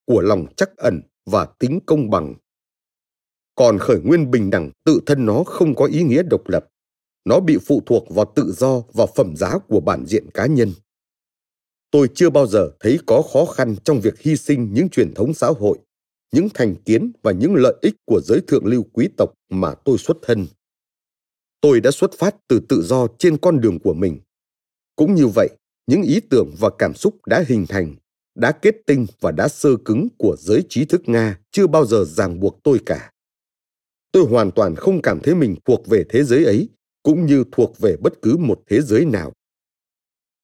của lòng chắc ẩn và tính công bằng. Còn khởi nguyên bình đẳng tự thân nó không có ý nghĩa độc lập. Nó bị phụ thuộc vào tự do và phẩm giá của bản diện cá nhân tôi chưa bao giờ thấy có khó khăn trong việc hy sinh những truyền thống xã hội, những thành kiến và những lợi ích của giới thượng lưu quý tộc mà tôi xuất thân. Tôi đã xuất phát từ tự do trên con đường của mình. Cũng như vậy, những ý tưởng và cảm xúc đã hình thành, đã kết tinh và đã sơ cứng của giới trí thức nga chưa bao giờ ràng buộc tôi cả. Tôi hoàn toàn không cảm thấy mình thuộc về thế giới ấy, cũng như thuộc về bất cứ một thế giới nào.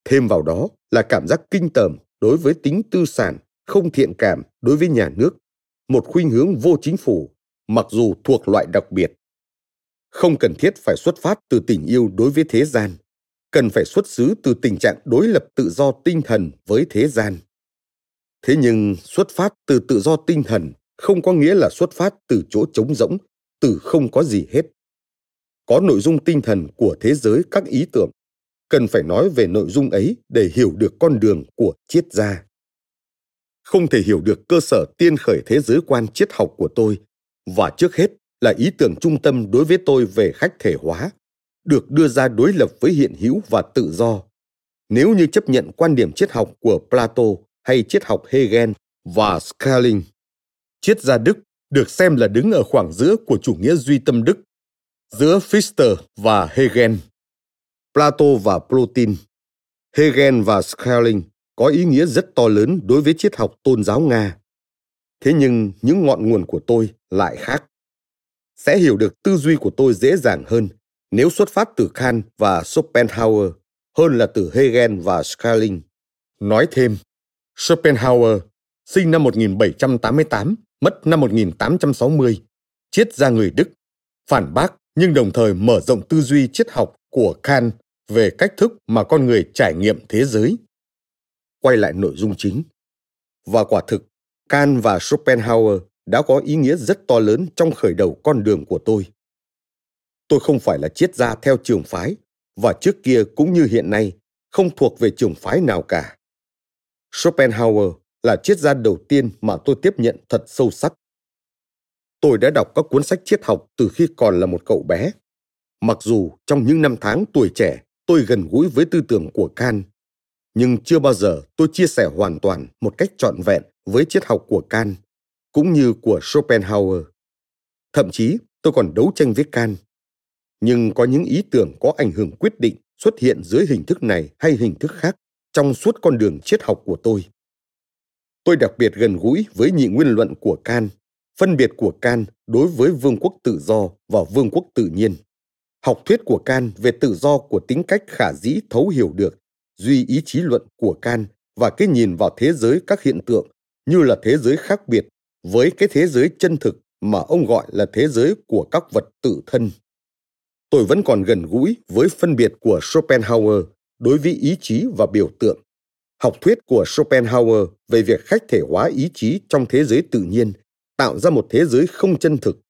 Thêm vào đó là cảm giác kinh tởm đối với tính tư sản, không thiện cảm đối với nhà nước, một khuynh hướng vô chính phủ, mặc dù thuộc loại đặc biệt. Không cần thiết phải xuất phát từ tình yêu đối với thế gian, cần phải xuất xứ từ tình trạng đối lập tự do tinh thần với thế gian. Thế nhưng xuất phát từ tự do tinh thần không có nghĩa là xuất phát từ chỗ trống rỗng, từ không có gì hết. Có nội dung tinh thần của thế giới các ý tưởng cần phải nói về nội dung ấy để hiểu được con đường của triết gia không thể hiểu được cơ sở tiên khởi thế giới quan triết học của tôi, và trước hết là ý tưởng trung tâm đối với tôi về khách thể hóa, được đưa ra đối lập với hiện hữu và tự do nếu như chấp nhận quan điểm triết học của plato hay triết học hegel và schelling triết gia đức được xem là đứng ở khoảng giữa của chủ nghĩa duy tâm đức, giữa Fichte và Hegel. Plato và Plotin, Hegel và Schelling có ý nghĩa rất to lớn đối với triết học tôn giáo Nga. Thế nhưng những ngọn nguồn của tôi lại khác. Sẽ hiểu được tư duy của tôi dễ dàng hơn nếu xuất phát từ Kant và Schopenhauer hơn là từ Hegel và Schelling. Nói thêm, Schopenhauer sinh năm 1788, mất năm 1860, triết gia người Đức, phản bác nhưng đồng thời mở rộng tư duy triết học của Kant về cách thức mà con người trải nghiệm thế giới. Quay lại nội dung chính. Và quả thực, Kant và Schopenhauer đã có ý nghĩa rất to lớn trong khởi đầu con đường của tôi. Tôi không phải là triết gia theo trường phái, và trước kia cũng như hiện nay, không thuộc về trường phái nào cả. Schopenhauer là triết gia đầu tiên mà tôi tiếp nhận thật sâu sắc. Tôi đã đọc các cuốn sách triết học từ khi còn là một cậu bé. Mặc dù trong những năm tháng tuổi trẻ, tôi gần gũi với tư tưởng của Kant, nhưng chưa bao giờ tôi chia sẻ hoàn toàn một cách trọn vẹn với triết học của Kant, cũng như của Schopenhauer. Thậm chí, tôi còn đấu tranh với Kant. Nhưng có những ý tưởng có ảnh hưởng quyết định xuất hiện dưới hình thức này hay hình thức khác trong suốt con đường triết học của tôi. Tôi đặc biệt gần gũi với nhị nguyên luận của Kant, phân biệt của Kant đối với vương quốc tự do và vương quốc tự nhiên. Học thuyết của Can về tự do của tính cách khả dĩ thấu hiểu được, duy ý chí luận của Can và cái nhìn vào thế giới các hiện tượng như là thế giới khác biệt với cái thế giới chân thực mà ông gọi là thế giới của các vật tự thân. Tôi vẫn còn gần gũi với phân biệt của Schopenhauer đối với ý chí và biểu tượng học thuyết của Schopenhauer về việc khách thể hóa ý chí trong thế giới tự nhiên tạo ra một thế giới không chân thực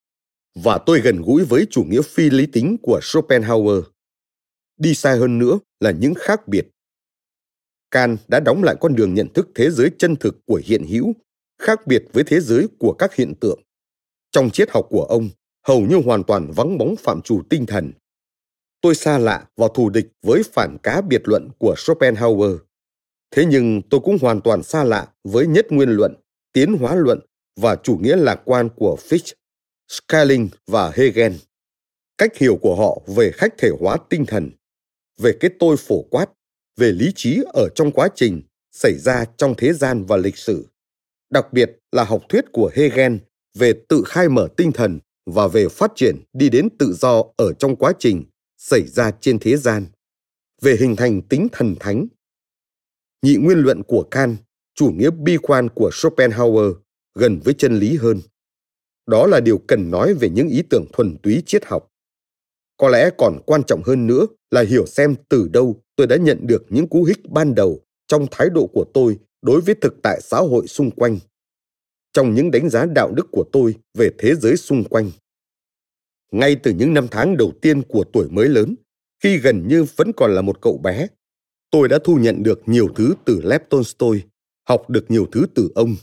và tôi gần gũi với chủ nghĩa phi lý tính của Schopenhauer. Đi xa hơn nữa là những khác biệt. Kant đã đóng lại con đường nhận thức thế giới chân thực của hiện hữu, khác biệt với thế giới của các hiện tượng. Trong triết học của ông, hầu như hoàn toàn vắng bóng phạm trù tinh thần. Tôi xa lạ và thù địch với phản cá biệt luận của Schopenhauer. Thế nhưng tôi cũng hoàn toàn xa lạ với nhất nguyên luận, tiến hóa luận và chủ nghĩa lạc quan của Fichte, Schelling và Hegel. Cách hiểu của họ về khách thể hóa tinh thần, về cái tôi phổ quát, về lý trí ở trong quá trình xảy ra trong thế gian và lịch sử. Đặc biệt là học thuyết của Hegel về tự khai mở tinh thần và về phát triển đi đến tự do ở trong quá trình xảy ra trên thế gian, về hình thành tính thần thánh. Nhị nguyên luận của Kant, chủ nghĩa bi quan của Schopenhauer gần với chân lý hơn. Đó là điều cần nói về những ý tưởng thuần túy triết học. Có lẽ còn quan trọng hơn nữa là hiểu xem từ đâu tôi đã nhận được những cú hích ban đầu trong thái độ của tôi đối với thực tại xã hội xung quanh trong những đánh giá đạo đức của tôi về thế giới xung quanh. Ngay từ những năm tháng đầu tiên của tuổi mới lớn, khi gần như vẫn còn là một cậu bé, tôi đã thu nhận được nhiều thứ từ Lev Tolstoy, học được nhiều thứ từ ông.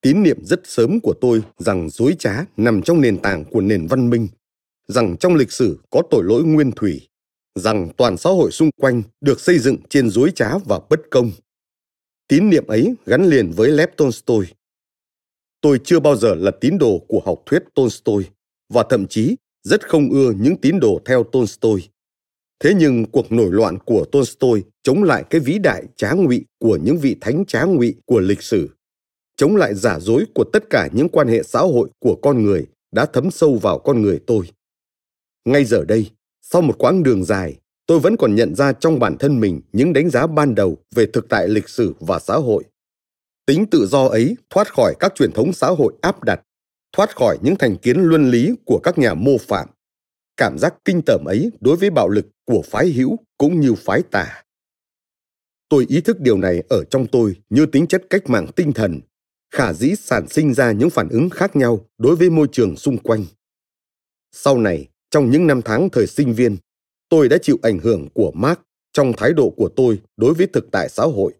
Tín niệm rất sớm của tôi rằng dối trá nằm trong nền tảng của nền văn minh, rằng trong lịch sử có tội lỗi nguyên thủy, rằng toàn xã hội xung quanh được xây dựng trên dối trá và bất công. Tín niệm ấy gắn liền với Lev Tolstoy Tôi chưa bao giờ là tín đồ của học thuyết Tolstoy và thậm chí rất không ưa những tín đồ theo Tolstoy. Thế nhưng cuộc nổi loạn của Tolstoy chống lại cái vĩ đại trá ngụy của những vị thánh trá ngụy của lịch sử, chống lại giả dối của tất cả những quan hệ xã hội của con người đã thấm sâu vào con người tôi. Ngay giờ đây, sau một quãng đường dài, tôi vẫn còn nhận ra trong bản thân mình những đánh giá ban đầu về thực tại lịch sử và xã hội. Tính tự do ấy thoát khỏi các truyền thống xã hội áp đặt thoát khỏi những thành kiến luân lý của các nhà mô phạm. Cảm giác kinh tởm ấy đối với bạo lực của phái hữu cũng như phái tà. Tôi ý thức điều này ở trong tôi như tính chất cách mạng tinh thần khả dĩ sản sinh ra những phản ứng khác nhau đối với môi trường xung quanh. Sau này, trong những năm tháng thời sinh viên, tôi đã chịu ảnh hưởng của mark trong thái độ của tôi đối với thực tại xã hội.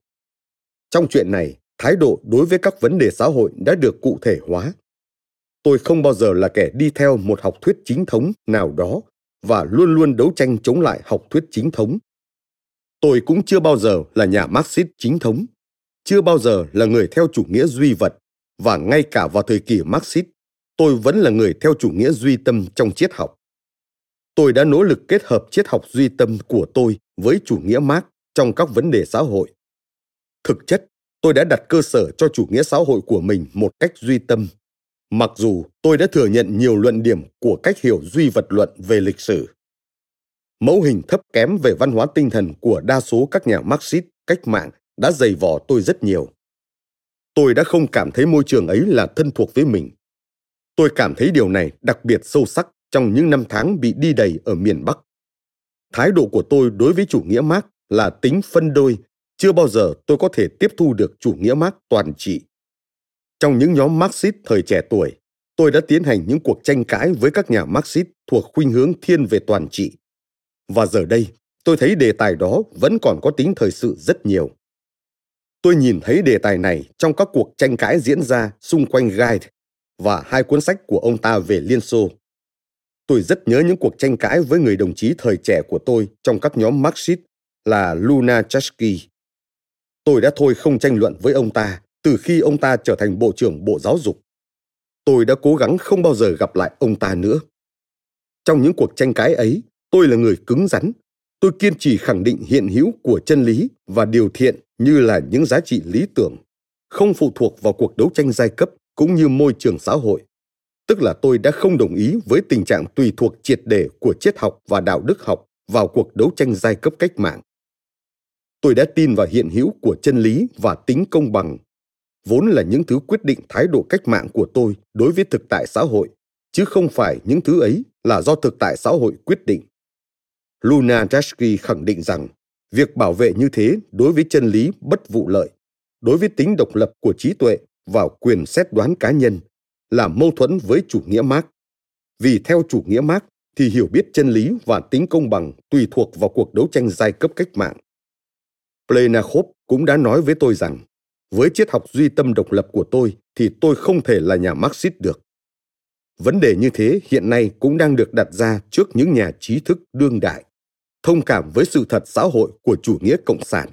Trong chuyện này, thái độ đối với các vấn đề xã hội đã được cụ thể hóa. Tôi không bao giờ là kẻ đi theo một học thuyết chính thống nào đó và luôn luôn đấu tranh chống lại học thuyết chính thống. Tôi cũng chưa bao giờ là nhà marxist chính thống chưa bao giờ là người theo chủ nghĩa duy vật, và ngay cả vào thời kỳ marxist, tôi vẫn là người theo chủ nghĩa duy tâm trong triết học. Tôi đã nỗ lực kết hợp triết học duy tâm của tôi với chủ nghĩa marx trong các vấn đề xã hội. Thực chất, tôi đã đặt cơ sở cho chủ nghĩa xã hội của mình một cách duy tâm. Mặc dù tôi đã thừa nhận nhiều luận điểm của cách hiểu duy vật luận về lịch sử. Mẫu hình thấp kém về văn hóa tinh thần của đa số các nhà marxist cách mạng đã dày vò tôi rất nhiều tôi đã không cảm thấy môi trường ấy là thân thuộc với mình tôi cảm thấy điều này đặc biệt sâu sắc trong những năm tháng bị đi đầy ở miền bắc thái độ của tôi đối với chủ nghĩa marx là tính phân đôi chưa bao giờ tôi có thể tiếp thu được chủ nghĩa Marx toàn trị. Trong những nhóm Marxist thời trẻ tuổi, tôi đã tiến hành những cuộc tranh cãi với các nhà Marxist thuộc khuynh hướng thiên về toàn trị. Và giờ đây, tôi thấy đề tài đó vẫn còn có tính thời sự rất nhiều. Tôi nhìn thấy đề tài này trong các cuộc tranh cãi diễn ra xung quanh Guide và hai cuốn sách của ông ta về Liên Xô. Tôi rất nhớ những cuộc tranh cãi với người đồng chí thời trẻ của tôi trong các nhóm Marxist là Luna Chasky Tôi đã thôi không tranh luận với ông ta từ khi ông ta trở thành Bộ trưởng Bộ Giáo dục. Tôi đã cố gắng không bao giờ gặp lại ông ta nữa. Trong những cuộc tranh cãi ấy, tôi là người cứng rắn. Tôi kiên trì khẳng định hiện hữu của chân lý và điều thiện như là những giá trị lý tưởng, không phụ thuộc vào cuộc đấu tranh giai cấp cũng như môi trường xã hội. Tức là tôi đã không đồng ý với tình trạng tùy thuộc triệt để của triết học và đạo đức học vào cuộc đấu tranh giai cấp cách mạng tôi đã tin vào hiện hữu của chân lý và tính công bằng vốn là những thứ quyết định thái độ cách mạng của tôi đối với thực tại xã hội chứ không phải những thứ ấy là do thực tại xã hội quyết định luna Jashki khẳng định rằng việc bảo vệ như thế đối với chân lý bất vụ lợi đối với tính độc lập của trí tuệ và quyền xét đoán cá nhân là mâu thuẫn với chủ nghĩa marx. Vì theo chủ nghĩa marx thì hiểu biết chân lý và tính công bằng tùy thuộc vào cuộc đấu tranh giai cấp cách mạng. Plenachop cũng đã nói với tôi rằng, với triết học duy tâm độc lập của tôi thì tôi không thể là nhà Marxist được. Vấn đề như thế hiện nay cũng đang được đặt ra trước những nhà trí thức đương đại, thông cảm với sự thật xã hội của chủ nghĩa cộng sản.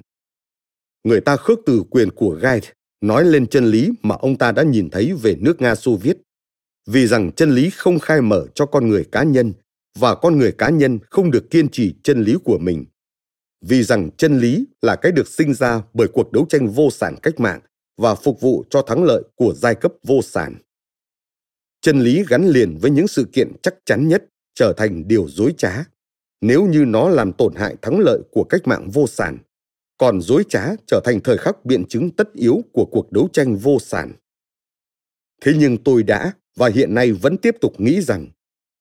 Người ta khước từ quyền của Gai nói lên chân lý mà ông ta đã nhìn thấy về nước Nga Xô Viết, vì rằng chân lý không khai mở cho con người cá nhân và con người cá nhân không được kiên trì chân lý của mình. Vì rằng chân lý là cái được sinh ra bởi cuộc đấu tranh vô sản cách mạng và phục vụ cho thắng lợi của giai cấp vô sản. Chân lý gắn liền với những sự kiện chắc chắn nhất trở thành điều dối trá nếu như nó làm tổn hại thắng lợi của cách mạng vô sản còn dối trá trở thành thời khắc biện chứng tất yếu của cuộc đấu tranh vô sản. Thế nhưng tôi đã và hiện nay vẫn tiếp tục nghĩ rằng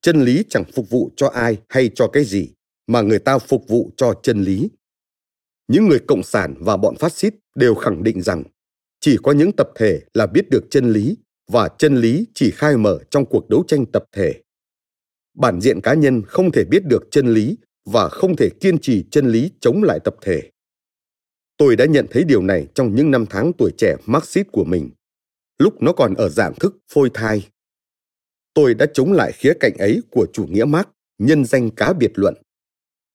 chân lý chẳng phục vụ cho ai hay cho cái gì, mà người ta phục vụ cho chân lý. Những người cộng sản và bọn phát xít đều khẳng định rằng chỉ có những tập thể là biết được chân lý và chân lý chỉ khai mở trong cuộc đấu tranh tập thể. Bản diện cá nhân không thể biết được chân lý và không thể kiên trì chân lý chống lại tập thể. Tôi đã nhận thấy điều này trong những năm tháng tuổi trẻ Marxist của mình, lúc nó còn ở dạng thức phôi thai. Tôi đã chống lại khía cạnh ấy của chủ nghĩa Marx nhân danh cá biệt luận.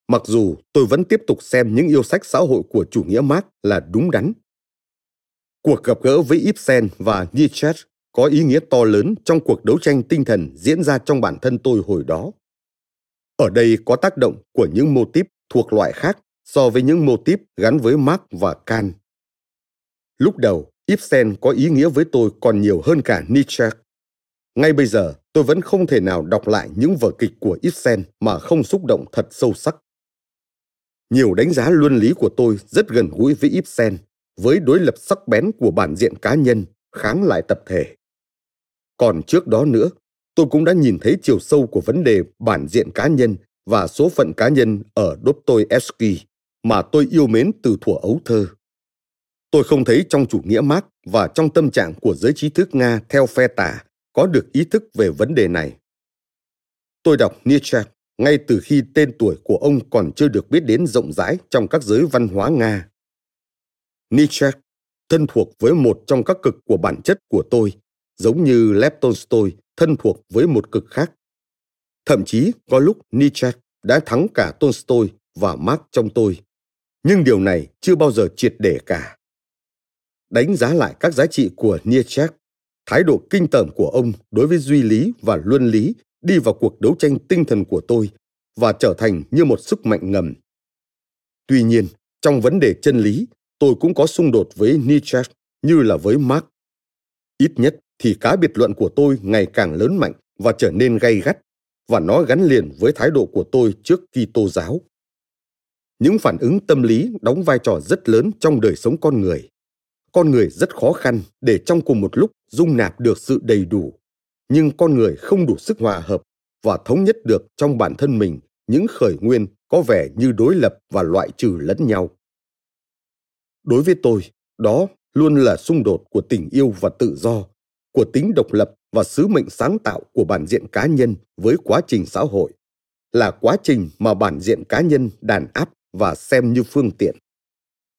Mặc dù tôi vẫn tiếp tục xem những yêu sách xã hội của chủ nghĩa Marx là đúng đắn. Cuộc gặp gỡ với Ibsen và Nietzsche có ý nghĩa to lớn trong cuộc đấu tranh tinh thần diễn ra trong bản thân tôi hồi đó. Ở đây có tác động của những mô típ thuộc loại khác so với những mô típ gắn với Marx và Kant. Lúc đầu, Ibsen có ý nghĩa với tôi còn nhiều hơn cả Nietzsche. Ngay bây giờ, tôi vẫn không thể nào đọc lại những vở kịch của Ibsen mà không xúc động thật sâu sắc. Nhiều đánh giá luân lý của tôi rất gần gũi với Ibsen, với đối lập sắc bén của bản diện cá nhân kháng lại tập thể. Còn trước đó nữa, tôi cũng đã nhìn thấy chiều sâu của vấn đề bản diện cá nhân và số phận cá nhân ở Dostoevsky mà tôi yêu mến từ thuở ấu thơ. Tôi không thấy trong chủ nghĩa Marx và trong tâm trạng của giới trí thức Nga theo phe tả có được ý thức về vấn đề này. Tôi đọc Nietzsche ngay từ khi tên tuổi của ông còn chưa được biết đến rộng rãi trong các giới văn hóa Nga. Nietzsche thân thuộc với một trong các cực của bản chất của tôi, giống như Lev Tolstoy thân thuộc với một cực khác. Thậm chí có lúc Nietzsche đã thắng cả Tolstoy và Marx trong tôi nhưng điều này chưa bao giờ triệt để cả. Đánh giá lại các giá trị của Nietzsche, thái độ kinh tởm của ông đối với duy lý và luân lý đi vào cuộc đấu tranh tinh thần của tôi và trở thành như một sức mạnh ngầm. Tuy nhiên, trong vấn đề chân lý, tôi cũng có xung đột với Nietzsche như là với Marx. Ít nhất thì cá biệt luận của tôi ngày càng lớn mạnh và trở nên gay gắt, và nó gắn liền với thái độ của tôi trước Kitô giáo. Những phản ứng tâm lý đóng vai trò rất lớn trong đời sống con người. Con người rất khó khăn để trong cùng một lúc dung nạp được sự đầy đủ. Nhưng con người không đủ sức hòa hợp và thống nhất được trong bản thân mình những khởi nguyên có vẻ như đối lập và loại trừ lẫn nhau. Đối với tôi đó luôn là xung đột của tình yêu và tự do của tính độc lập và sứ mệnh sáng tạo của bản diện cá nhân với quá trình xã hội. Là quá trình mà bản diện cá nhân đàn áp và xem như phương tiện.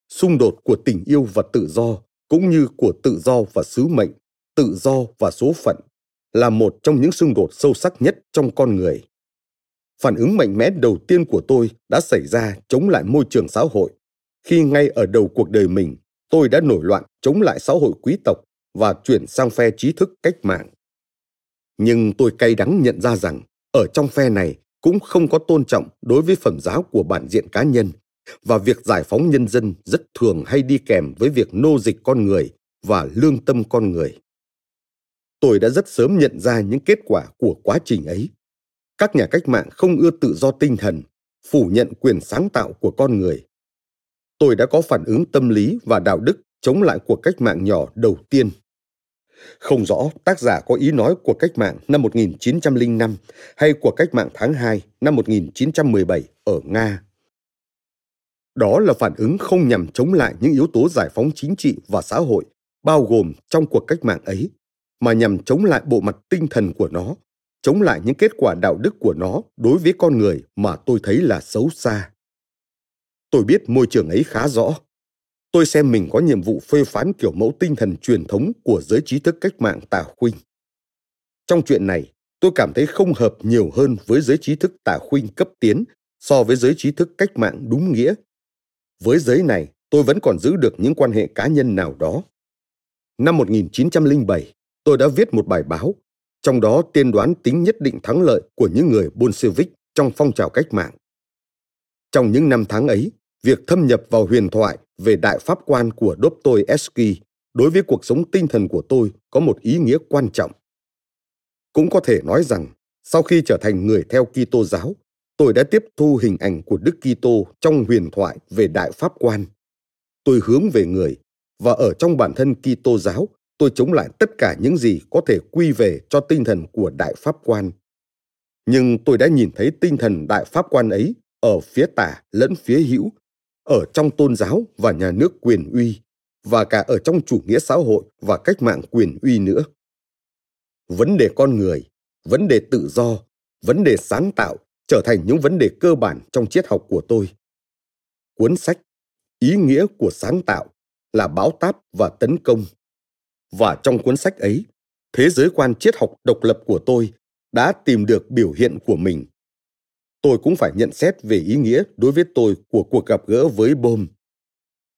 Xung đột của tình yêu và tự do, cũng như của tự do và sứ mệnh, tự do và số phận, là một trong những xung đột sâu sắc nhất trong con người. Phản ứng mạnh mẽ đầu tiên của tôi đã xảy ra chống lại môi trường xã hội. Khi ngay ở đầu cuộc đời mình, tôi đã nổi loạn chống lại xã hội quý tộc và chuyển sang phe trí thức cách mạng. Nhưng tôi cay đắng nhận ra rằng, ở trong phe này cũng không có tôn trọng đối với phẩm giáo của bản diện cá nhân, và việc giải phóng nhân dân rất thường hay đi kèm với việc nô dịch con người và lương tâm con người. Tôi đã rất sớm nhận ra những kết quả của quá trình ấy. Các nhà cách mạng không ưa tự do tinh thần, phủ nhận quyền sáng tạo của con người. Tôi đã có phản ứng tâm lý và đạo đức chống lại cuộc cách mạng nhỏ đầu tiên không rõ tác giả có ý nói của cách mạng năm 1905 hay của cách mạng tháng 2 năm 1917 ở Nga. Đó là phản ứng không nhằm chống lại những yếu tố giải phóng chính trị và xã hội bao gồm trong cuộc cách mạng ấy, mà nhằm chống lại bộ mặt tinh thần của nó, chống lại những kết quả đạo đức của nó đối với con người mà tôi thấy là xấu xa. Tôi biết môi trường ấy khá rõ tôi xem mình có nhiệm vụ phê phán kiểu mẫu tinh thần truyền thống của giới trí thức cách mạng tả khuynh. Trong chuyện này, tôi cảm thấy không hợp nhiều hơn với giới trí thức tả khuynh cấp tiến so với giới trí thức cách mạng đúng nghĩa. Với giới này, tôi vẫn còn giữ được những quan hệ cá nhân nào đó. Năm 1907, tôi đã viết một bài báo, trong đó tiên đoán tính nhất định thắng lợi của những người Bolshevik trong phong trào cách mạng. Trong những năm tháng ấy, việc thâm nhập vào huyền thoại về đại pháp quan của Dostoevsky đối với cuộc sống tinh thần của tôi có một ý nghĩa quan trọng. Cũng có thể nói rằng, sau khi trở thành người theo Kitô giáo, tôi đã tiếp thu hình ảnh của Đức Kitô trong huyền thoại về đại pháp quan. Tôi hướng về người và ở trong bản thân Kitô giáo, tôi chống lại tất cả những gì có thể quy về cho tinh thần của đại pháp quan. Nhưng tôi đã nhìn thấy tinh thần đại pháp quan ấy ở phía tả lẫn phía hữu, ở trong tôn giáo và nhà nước quyền uy, và cả ở trong chủ nghĩa xã hội và cách mạng quyền uy nữa. Vấn đề con người, vấn đề tự do, vấn đề sáng tạo trở thành những vấn đề cơ bản trong triết học của tôi. Cuốn sách Ý nghĩa của sáng tạo là báo táp và tấn công. Và trong cuốn sách ấy, thế giới quan triết học độc lập của tôi đã tìm được biểu hiện của mình tôi cũng phải nhận xét về ý nghĩa đối với tôi của cuộc gặp gỡ với bom.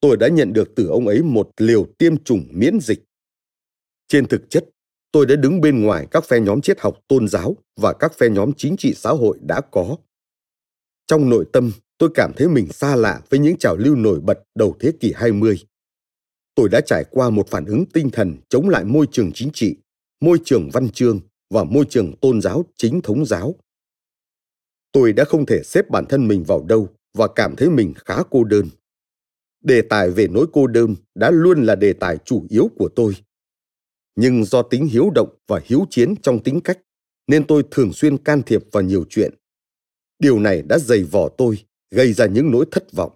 Tôi đã nhận được từ ông ấy một liều tiêm chủng miễn dịch. Trên thực chất, tôi đã đứng bên ngoài các phe nhóm triết học tôn giáo và các phe nhóm chính trị xã hội đã có. Trong nội tâm, tôi cảm thấy mình xa lạ với những trào lưu nổi bật đầu thế kỷ 20. Tôi đã trải qua một phản ứng tinh thần chống lại môi trường chính trị, môi trường văn chương và môi trường tôn giáo chính thống giáo tôi đã không thể xếp bản thân mình vào đâu và cảm thấy mình khá cô đơn. Đề tài về nỗi cô đơn đã luôn là đề tài chủ yếu của tôi. Nhưng do tính hiếu động và hiếu chiến trong tính cách, nên tôi thường xuyên can thiệp vào nhiều chuyện. Điều này đã dày vò tôi, gây ra những nỗi thất vọng.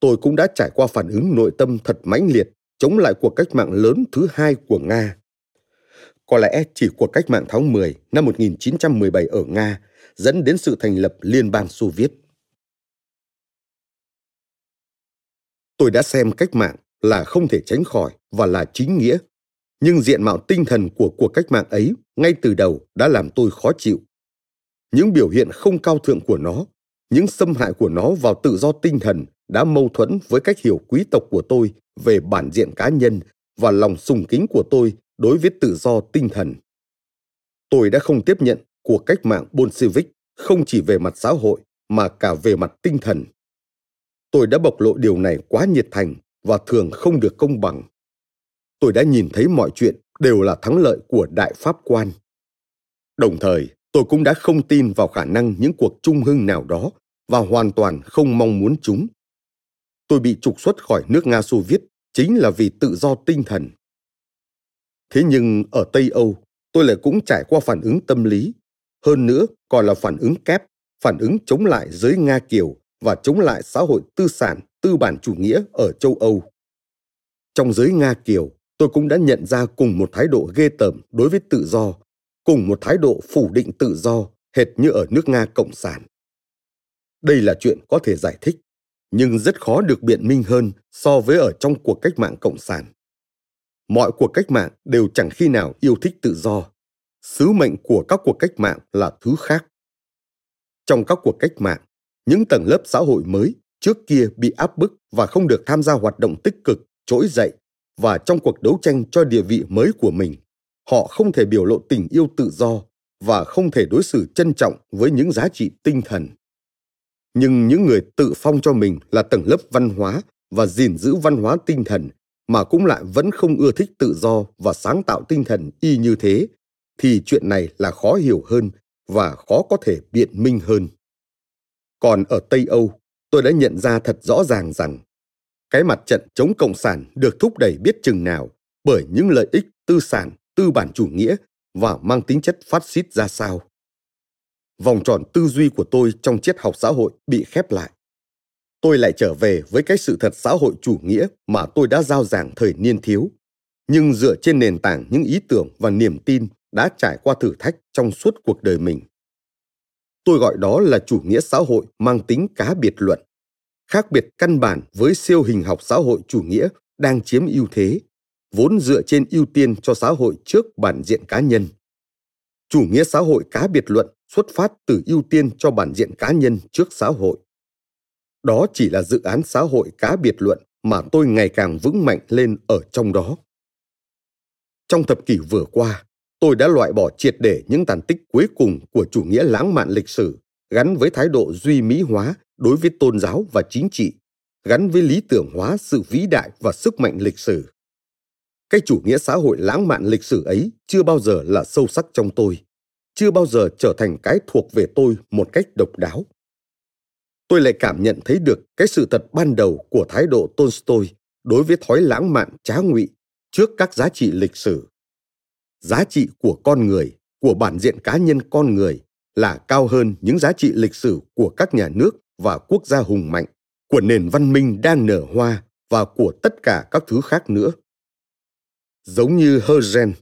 Tôi cũng đã trải qua phản ứng nội tâm thật mãnh liệt, chống lại cuộc cách mạng lớn thứ hai của Nga. Có lẽ chỉ cuộc cách mạng tháng 10 năm 1917 ở Nga dẫn đến sự thành lập Liên bang Xô Viết. Tôi đã xem cách mạng là không thể tránh khỏi và là chính nghĩa, nhưng diện mạo tinh thần của cuộc cách mạng ấy ngay từ đầu đã làm tôi khó chịu. Những biểu hiện không cao thượng của nó, những xâm hại của nó vào tự do tinh thần đã mâu thuẫn với cách hiểu quý tộc của tôi về bản diện cá nhân và lòng sùng kính của tôi đối với tự do tinh thần. Tôi đã không tiếp nhận của cách mạng Bolshevik không chỉ về mặt xã hội mà cả về mặt tinh thần. Tôi đã bộc lộ điều này quá nhiệt thành và thường không được công bằng. Tôi đã nhìn thấy mọi chuyện đều là thắng lợi của đại pháp quan. Đồng thời, tôi cũng đã không tin vào khả năng những cuộc trung hưng nào đó và hoàn toàn không mong muốn chúng. Tôi bị trục xuất khỏi nước Nga Xô Viết chính là vì tự do tinh thần. Thế nhưng ở Tây Âu, tôi lại cũng trải qua phản ứng tâm lý hơn nữa còn là phản ứng kép, phản ứng chống lại giới Nga Kiều và chống lại xã hội tư sản, tư bản chủ nghĩa ở châu Âu. Trong giới Nga Kiều, tôi cũng đã nhận ra cùng một thái độ ghê tởm đối với tự do, cùng một thái độ phủ định tự do hệt như ở nước Nga Cộng sản. Đây là chuyện có thể giải thích, nhưng rất khó được biện minh hơn so với ở trong cuộc cách mạng Cộng sản. Mọi cuộc cách mạng đều chẳng khi nào yêu thích tự do sứ mệnh của các cuộc cách mạng là thứ khác. Trong các cuộc cách mạng, những tầng lớp xã hội mới trước kia bị áp bức và không được tham gia hoạt động tích cực, trỗi dậy, và trong cuộc đấu tranh cho địa vị mới của mình, họ không thể biểu lộ tình yêu tự do và không thể đối xử trân trọng với những giá trị tinh thần. Nhưng những người tự phong cho mình là tầng lớp văn hóa và gìn giữ văn hóa tinh thần mà cũng lại vẫn không ưa thích tự do và sáng tạo tinh thần y như thế thì chuyện này là khó hiểu hơn và khó có thể biện minh hơn. Còn ở Tây Âu, tôi đã nhận ra thật rõ ràng rằng cái mặt trận chống cộng sản được thúc đẩy biết chừng nào bởi những lợi ích tư sản, tư bản chủ nghĩa và mang tính chất phát xít ra sao. Vòng tròn tư duy của tôi trong triết học xã hội bị khép lại. Tôi lại trở về với cái sự thật xã hội chủ nghĩa mà tôi đã giao giảng thời niên thiếu, nhưng dựa trên nền tảng những ý tưởng và niềm tin đã trải qua thử thách trong suốt cuộc đời mình. Tôi gọi đó là chủ nghĩa xã hội mang tính cá biệt luận. khác biệt căn bản với siêu hình học xã hội chủ nghĩa đang chiếm ưu thế, vốn dựa trên ưu tiên cho xã hội trước bản diện cá nhân. Chủ nghĩa xã hội cá biệt luận xuất phát từ ưu tiên cho bản diện cá nhân trước xã hội. Đó chỉ là dự án xã hội cá biệt luận mà tôi ngày càng vững mạnh lên ở trong đó. Trong thập kỷ vừa qua, tôi đã loại bỏ triệt để những tàn tích cuối cùng của chủ nghĩa lãng mạn lịch sử gắn với thái độ duy mỹ hóa đối với tôn giáo và chính trị, gắn với lý tưởng hóa sự vĩ đại và sức mạnh lịch sử. Cái chủ nghĩa xã hội lãng mạn lịch sử ấy chưa bao giờ là sâu sắc trong tôi, chưa bao giờ trở thành cái thuộc về tôi một cách độc đáo. Tôi lại cảm nhận thấy được cái sự thật ban đầu của thái độ Tolstoy đối với thói lãng mạn trá ngụy trước các giá trị lịch sử. Giá trị của con người, của bản diện cá nhân con người là cao hơn những giá trị lịch sử của các nhà nước và quốc gia hùng mạnh, của nền văn minh đang nở hoa và của tất cả các thứ khác nữa. Giống như Herzen,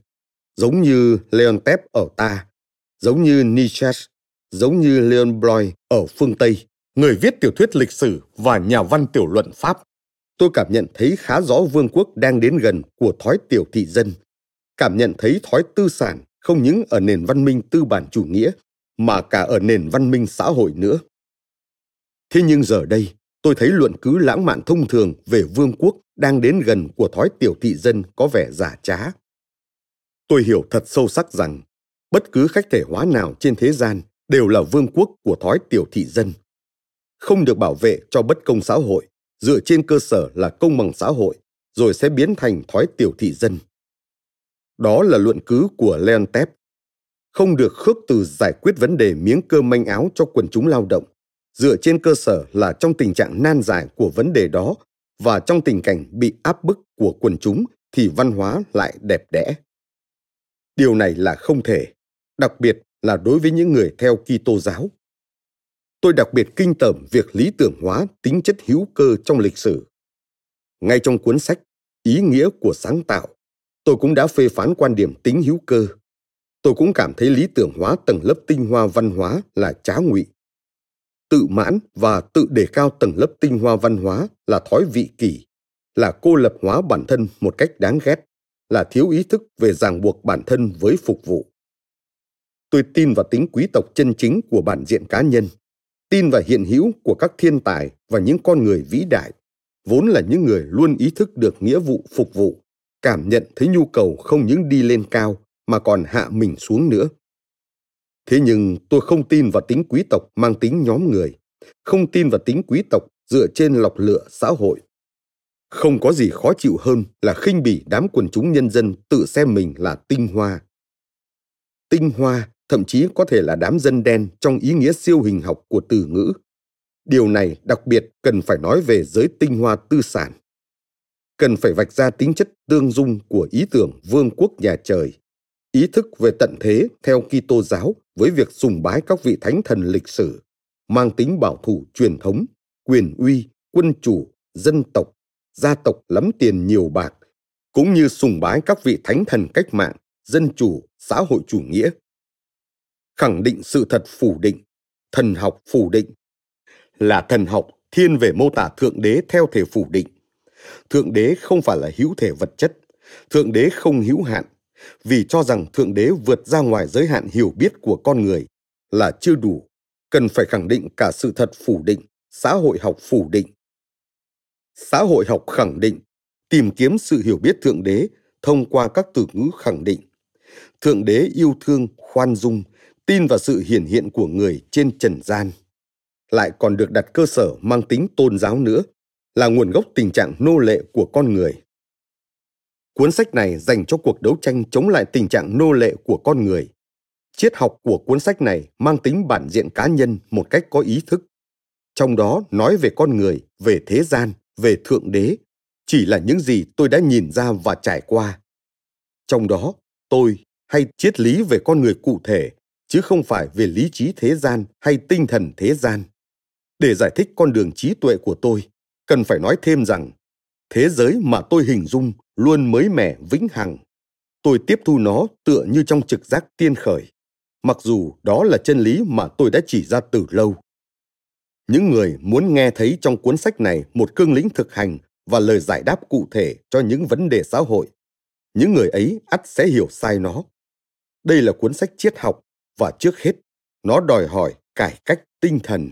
giống như Leontep ở ta, giống như Nietzsche, giống như Leon Bloy ở phương Tây, người viết tiểu thuyết lịch sử và nhà văn tiểu luận Pháp, tôi cảm nhận thấy khá rõ vương quốc đang đến gần của thói tiểu thị dân, cảm nhận thấy thói tư sản không những ở nền văn minh tư bản chủ nghĩa mà cả ở nền văn minh xã hội nữa. Thế nhưng giờ đây, tôi thấy luận cứ lãng mạn thông thường về vương quốc đang đến gần của thói tiểu thị dân có vẻ giả trá. Tôi hiểu thật sâu sắc rằng bất cứ khách thể hóa nào trên thế gian đều là vương quốc của thói tiểu thị dân. Không được bảo vệ cho bất công xã hội, dựa trên cơ sở là công bằng xã hội, rồi sẽ biến thành thói tiểu thị dân. Đó là luận cứ của Leon Tep không được khước từ giải quyết vấn đề miếng cơm manh áo cho quần chúng lao động, dựa trên cơ sở là trong tình trạng nan giải của vấn đề đó và trong tình cảnh bị áp bức của quần chúng thì văn hóa lại đẹp đẽ. Điều này là không thể, đặc biệt là đối với những người theo Kitô giáo. Tôi đặc biệt kinh tởm việc lý tưởng hóa tính chất hữu cơ trong lịch sử. Ngay trong cuốn sách Ý nghĩa của sáng tạo, tôi cũng đã phê phán quan điểm tính hữu cơ. Tôi cũng cảm thấy lý tưởng hóa tầng lớp tinh hoa văn hóa là trá ngụy. Tự mãn và tự đề cao tầng lớp tinh hoa văn hóa là thói vị kỷ, là cô lập hóa bản thân một cách đáng ghét, là thiếu ý thức về ràng buộc bản thân với phục vụ. Tôi tin vào tính quý tộc chân chính của bản diện cá nhân, tin vào hiện hữu của các thiên tài và những con người vĩ đại, vốn là những người luôn ý thức được nghĩa vụ phục vụ cảm nhận thấy nhu cầu không những đi lên cao mà còn hạ mình xuống nữa. Thế nhưng tôi không tin vào tính quý tộc mang tính nhóm người, không tin vào tính quý tộc dựa trên lọc lựa xã hội. Không có gì khó chịu hơn là khinh bỉ đám quần chúng nhân dân tự xem mình là tinh hoa. Tinh hoa thậm chí có thể là đám dân đen trong ý nghĩa siêu hình học của từ ngữ. Điều này đặc biệt cần phải nói về giới tinh hoa tư sản. Cần phải vạch ra tính chất tương dung của ý tưởng vương quốc nhà trời ý thức về tận thế theo Kitô giáo với việc sùng bái các vị thánh thần lịch sử, mang tính bảo thủ truyền thống, quyền uy, quân chủ, dân tộc, gia tộc lắm tiền nhiều bạc, cũng như sùng bái các vị thánh thần cách mạng, dân chủ, xã hội chủ nghĩa. Khẳng định sự thật phủ định, thần học phủ định, là thần học thiên về mô tả thượng đế theo thể phủ định. Thượng đế không phải là hữu thể vật chất, thượng đế không hữu hạn, vì cho rằng Thượng Đế vượt ra ngoài giới hạn hiểu biết của con người là chưa đủ, cần phải khẳng định cả sự thật phủ định, xã hội học phủ định. Xã hội học khẳng định, tìm kiếm sự hiểu biết Thượng Đế thông qua các từ ngữ khẳng định. Thượng Đế yêu thương, khoan dung, tin vào sự hiển hiện của người trên trần gian. Lại còn được đặt cơ sở mang tính tôn giáo nữa, là nguồn gốc tình trạng nô lệ của con người. Cuốn sách này dành cho cuộc đấu tranh chống lại tình trạng nô lệ của con người. Triết học của cuốn sách này mang tính bản diện cá nhân một cách có ý thức. Trong đó nói về con người, về thế gian, về thượng đế, chỉ là những gì tôi đã nhìn ra và trải qua. Trong đó, tôi hay triết lý về con người cụ thể, chứ không phải về lý trí thế gian hay tinh thần thế gian. Để giải thích con đường trí tuệ của tôi, cần phải nói thêm rằng thế giới mà tôi hình dung luôn mới mẻ vĩnh hằng tôi tiếp thu nó tựa như trong trực giác tiên khởi mặc dù đó là chân lý mà tôi đã chỉ ra từ lâu Những người muốn nghe thấy trong cuốn sách này một cương lĩnh thực hành và lời giải đáp cụ thể cho những vấn đề xã hội, những người ấy ắt sẽ hiểu sai nó. Đây là cuốn sách triết học và trước hết, nó đòi hỏi cải cách tinh thần.